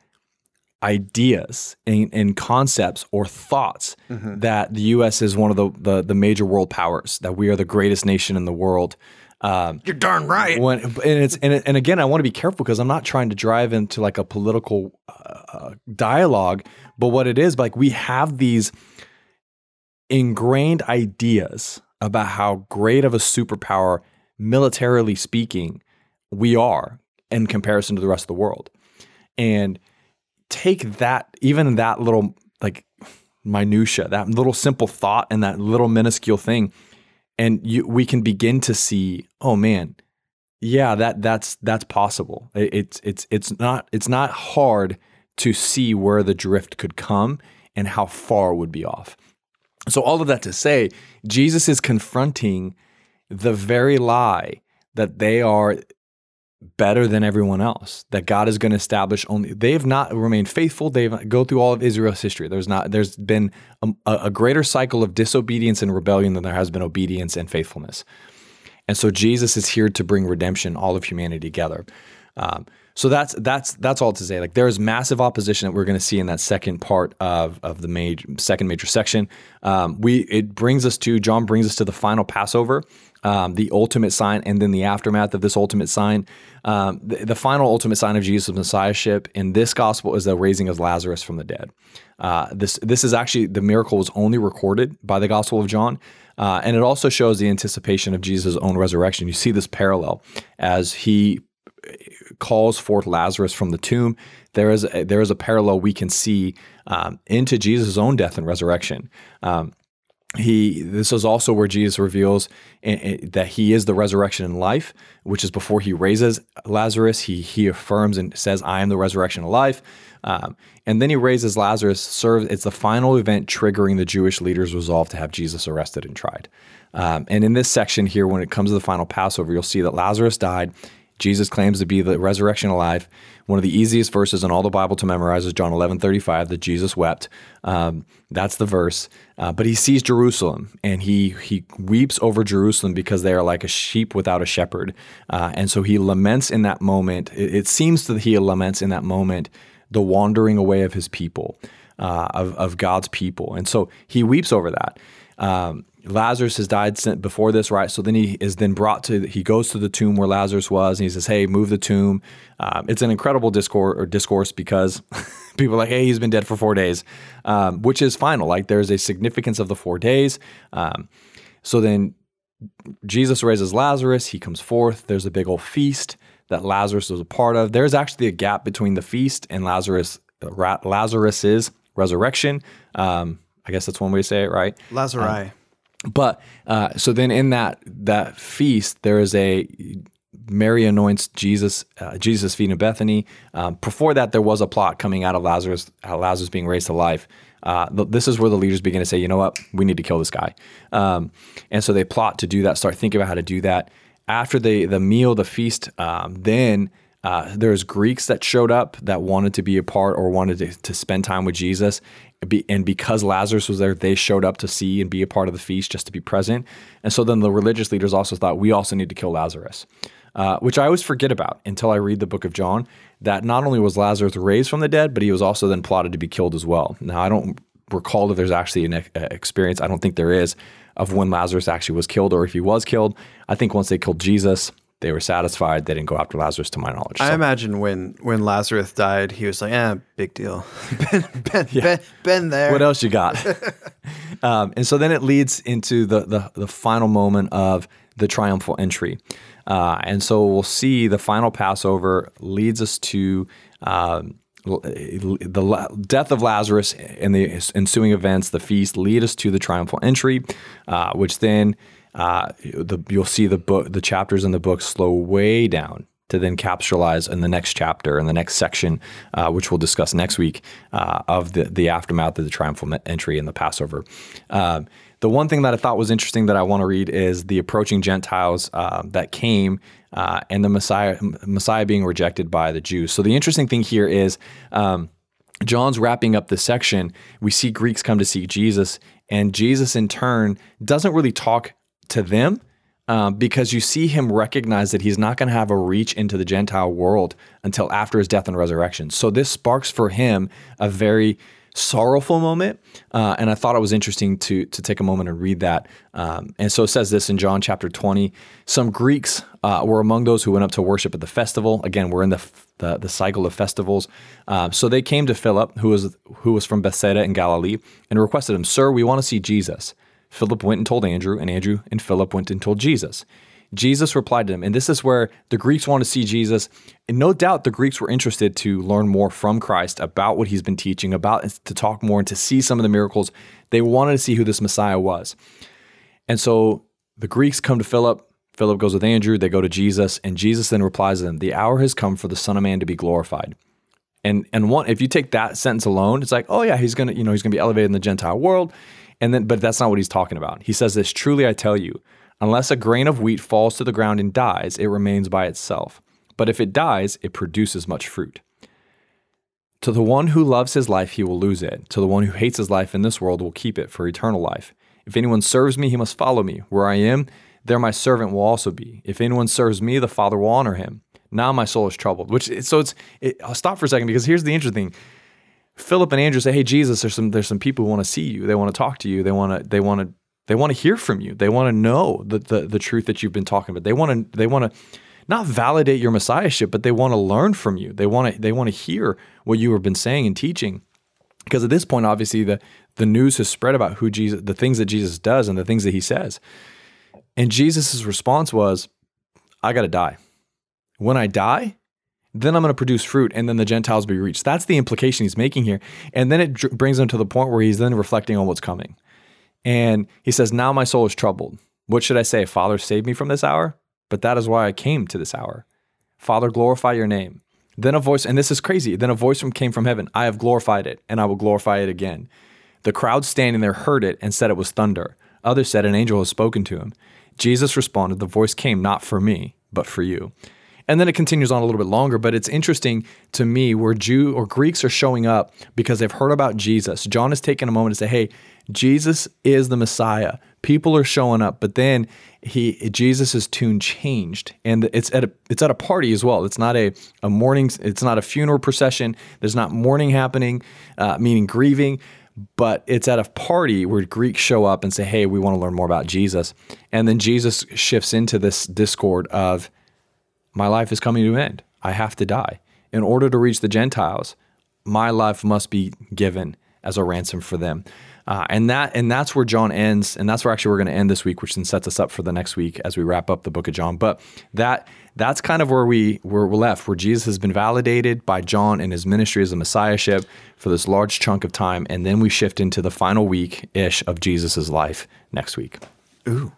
ideas and, and concepts or thoughts that the U.S. is one of the, the the major world powers, that we are the greatest nation in the world. Um, You're darn right. when and it's and, and again, I want to be careful because I'm not trying to drive into like a political uh, dialogue, but what it is like we have these ingrained ideas about how great of a superpower, militarily speaking, we are in comparison to the rest of the world, and take that even that little like minutia, that little simple thought, and that little minuscule thing, and you, we can begin to see, oh man, yeah, that that's that's possible. It- It's it's it's not it's not hard to see where the drift could come and how far would be off. So all of that to say, Jesus is confronting the very lie that they are better than everyone else. That God is going to establish only they have not remained faithful. They've go through all of Israel's history. There's not there's been a, a greater cycle of disobedience and rebellion than there has been obedience and faithfulness. And so Jesus is here to bring redemption, all of humanity together. Um, so that's that's that's all to say. Like there is massive opposition that we're going to see in that second part of of the major second major section. Um, we it brings us to John brings us to the final Passover, um, the ultimate sign, and then the aftermath of this ultimate sign. Um, the, the final ultimate sign of Jesus' messiahship in this gospel is the raising of Lazarus from the dead. Uh, this this is actually the miracle was only recorded by the Gospel of John. Uh, and it also shows the anticipation of Jesus' own resurrection. You see this parallel as he calls forth Lazarus from the tomb. There is a, there is a parallel we can see um, into Jesus' own death and resurrection. Um, he this is also where Jesus reveals i- i- that he is the resurrection and life, which is before he raises Lazarus. He he affirms and says, "I am the resurrection and life." Um, and then he raises Lazarus. Serves it's the final event triggering the Jewish leaders' resolve to have Jesus arrested and tried. Um, and in this section here, when it comes to the final Passover, you'll see that Lazarus died. Jesus claims to be the resurrection alive. One of the easiest verses in all the Bible to memorize is John 11 35, that Jesus wept. Um, that's the verse. Uh, but he sees Jerusalem and he, he weeps over Jerusalem because they are like a sheep without a shepherd. Uh, and so he laments in that moment. It, it seems that he laments in that moment the wandering away of his people, uh, of, of God's people. And so he weeps over that. Um, Lazarus has died before this, right? So then he is then brought to, he goes to the tomb where Lazarus was and he says, Hey, move the tomb. Um, it's an incredible discourse or discourse because <laughs> people are like, Hey, he's been dead for four days, um, which is final. Like there's a significance of the four days. Um, so then Jesus raises Lazarus. He comes forth. There's a big old feast that Lazarus was a part of. There's actually a gap between the feast and Lazarus Lazarus's resurrection. Um, I guess that's one way to say it, right? Lazari. But uh, so then in that that feast, there is a Mary anoints Jesus, uh, Jesus' feet in Bethany. Um, before that, there was a plot coming out of Lazarus, Lazarus being raised to life. Uh, this is where the leaders begin to say, you know what, we need to kill this guy. Um, and so they plot to do that, start thinking about how to do that. After the the meal, the feast, um, then uh, there's Greeks that showed up that wanted to be a part or wanted to, to spend time with Jesus. And because Lazarus was there, they showed up to see and be a part of the feast just to be present. And so then the religious leaders also thought, we also need to kill Lazarus, uh, which I always forget about until I read the book of John. That not only was Lazarus raised from the dead, but he was also then plotted to be killed as well. Now, I don't recall if there's actually an uh, experience, I don't think there is, of when Lazarus actually was killed or if he was killed. I think once they killed Jesus, they were satisfied. They didn't go after Lazarus, to my knowledge. I imagine when when Lazarus died, he was like, "Eh, big deal. <laughs> been, been, been, been there." What else you got? <laughs> um, and so then it leads into the, the the final moment of the triumphal entry, uh, and so we'll see the final Passover leads us to. Um, the la- death of Lazarus and the ensuing events, the feast, lead us to the triumphal entry, uh, which then uh, the, you'll see the book, the chapters in the book slow way down to then capsulize in the next chapter in the next section, uh, which we'll discuss next week, uh, of the, the aftermath of the triumphal entry and the Passover. Um, the one thing that I thought was interesting that I want to read is the approaching Gentiles uh, that came uh, and the Messiah Messiah being rejected by the Jews. So the interesting thing here is. Um, John's wrapping up this section. We see Greeks come to see Jesus, and Jesus, in turn, doesn't really talk to them um, because you see him recognize that he's not going to have a reach into the Gentile world until after his death and resurrection. So this sparks for him a very sorrowful moment, uh, and I thought it was interesting to to take a moment and read that. Um, and so it says this in John chapter twenty: Some Greeks uh, were among those who went up to worship at the festival. Again, we're in the the, the cycle of festivals. Um, so they came to Philip, who was who was from Bethsaida in Galilee, and requested him, "Sir, we want to see Jesus." Philip went and told Andrew, and Andrew and Philip went and told Jesus. Jesus replied to them, and this is where the Greeks want to see Jesus. And no doubt the Greeks were interested to learn more from Christ about what he's been teaching, about to talk more and to see some of the miracles. They wanted to see who this Messiah was. And so the Greeks come to Philip. Philip goes with Andrew. They go to Jesus, and Jesus then replies to them, The hour has come for the Son of Man to be glorified. And and one, if you take that sentence alone, it's like, oh yeah, he's gonna, you know, he's gonna be elevated in the Gentile world. And then, but that's not what he's talking about. He says this truly I tell you, unless a grain of wheat falls to the ground and dies, it remains by itself. But if it dies, it produces much fruit. To the one who loves his life, he will lose it. To the one who hates his life in this world will keep it for eternal life. If anyone serves me, he must follow me. Where I am, there my servant will also be. If anyone serves me, the Father will honor him. Now my soul is troubled. Which so it's. It, I'll stop for a second because here's the interesting thing. Philip and Andrew say, "Hey Jesus, there's some there's some people who want to see you. They want to talk to you. They want to they want to they want to hear from you. They want to know the, the the truth that you've been talking about. They want to they want to not validate your messiahship, but they want to learn from you. They want to they want to hear what you have been saying and teaching. Because at this point, obviously, the the news has spread about who Jesus, the things that Jesus does, and the things that He says. And Jesus' response was, "I got to die. When I die, then I'm going to produce fruit, and then the Gentiles be reached. That's the implication he's making here. And then it dr- brings him to the point where he's then reflecting on what's coming. And he says, Now my soul is troubled. What should I say? Father, save me from this hour? But that is why I came to this hour. Father, glorify your name. Then a voice, and this is crazy, then a voice from, came from heaven I have glorified it, and I will glorify it again. The crowd standing there heard it and said it was thunder. Others said, An angel has spoken to him. Jesus responded, The voice came not for me, but for you. And then it continues on a little bit longer, but it's interesting to me where Jew or Greeks are showing up because they've heard about Jesus. John is taking a moment to say, "Hey, Jesus is the Messiah." People are showing up, but then he Jesus' tune changed, and it's at a it's at a party as well. It's not a a mourning. It's not a funeral procession. There's not mourning happening, uh, meaning grieving but it's at a party where Greeks show up and say, Hey, we want to learn more about Jesus. And then Jesus shifts into this discord of, my life is coming to an end. I have to die. In order to reach the Gentiles, my life must be given as a ransom for them. Uh, and that and that's where John ends, and that's where actually we're going to end this week, which then sets us up for the next week as we wrap up the book of John. But that that's kind of where we where we're left, where Jesus has been validated by John in his ministry as a messiahship for this large chunk of time, and then we shift into the final week ish of Jesus' life next week. Ooh,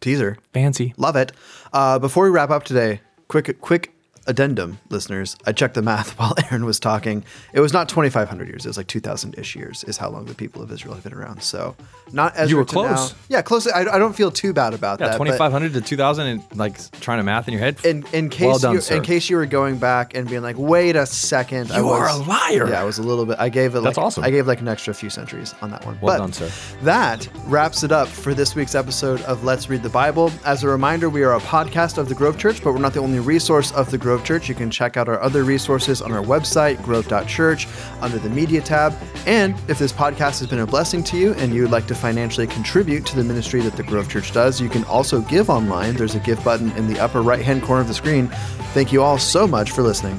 teaser. Fancy. Love it. Uh, before we wrap up today, quick quick addendum, listeners. I checked the math <laughs> while Aaron was talking. It was not 2,500 years. It was like 2,000 ish years is how long the people of Israel have been around. So not as You were close. Yeah, close. I, I don't feel too bad about Yeah, that. twenty five hundred to two thousand, and like trying to math in your head. In, in case Well done, you, sir. in case you were going back and being like, wait a second, I You are a liar. Yeah, I was a little bit. I gave it. That's awesome. I gave like an extra few centuries on that one. Well But done, sir. That wraps it up for this week's episode of Let's Read the Bible. As a reminder, we are a podcast of the Grove Church, but we're not the only resource of the Grove Church. You can check out our other resources on our website, grove.church, under the media tab. And if this podcast has been a blessing to you and you would like to financially contribute to the ministry that the Grove Church does, you can also give online. There's a give button in the upper right hand corner of the screen. Thank you all so much for listening,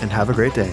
and have a great day.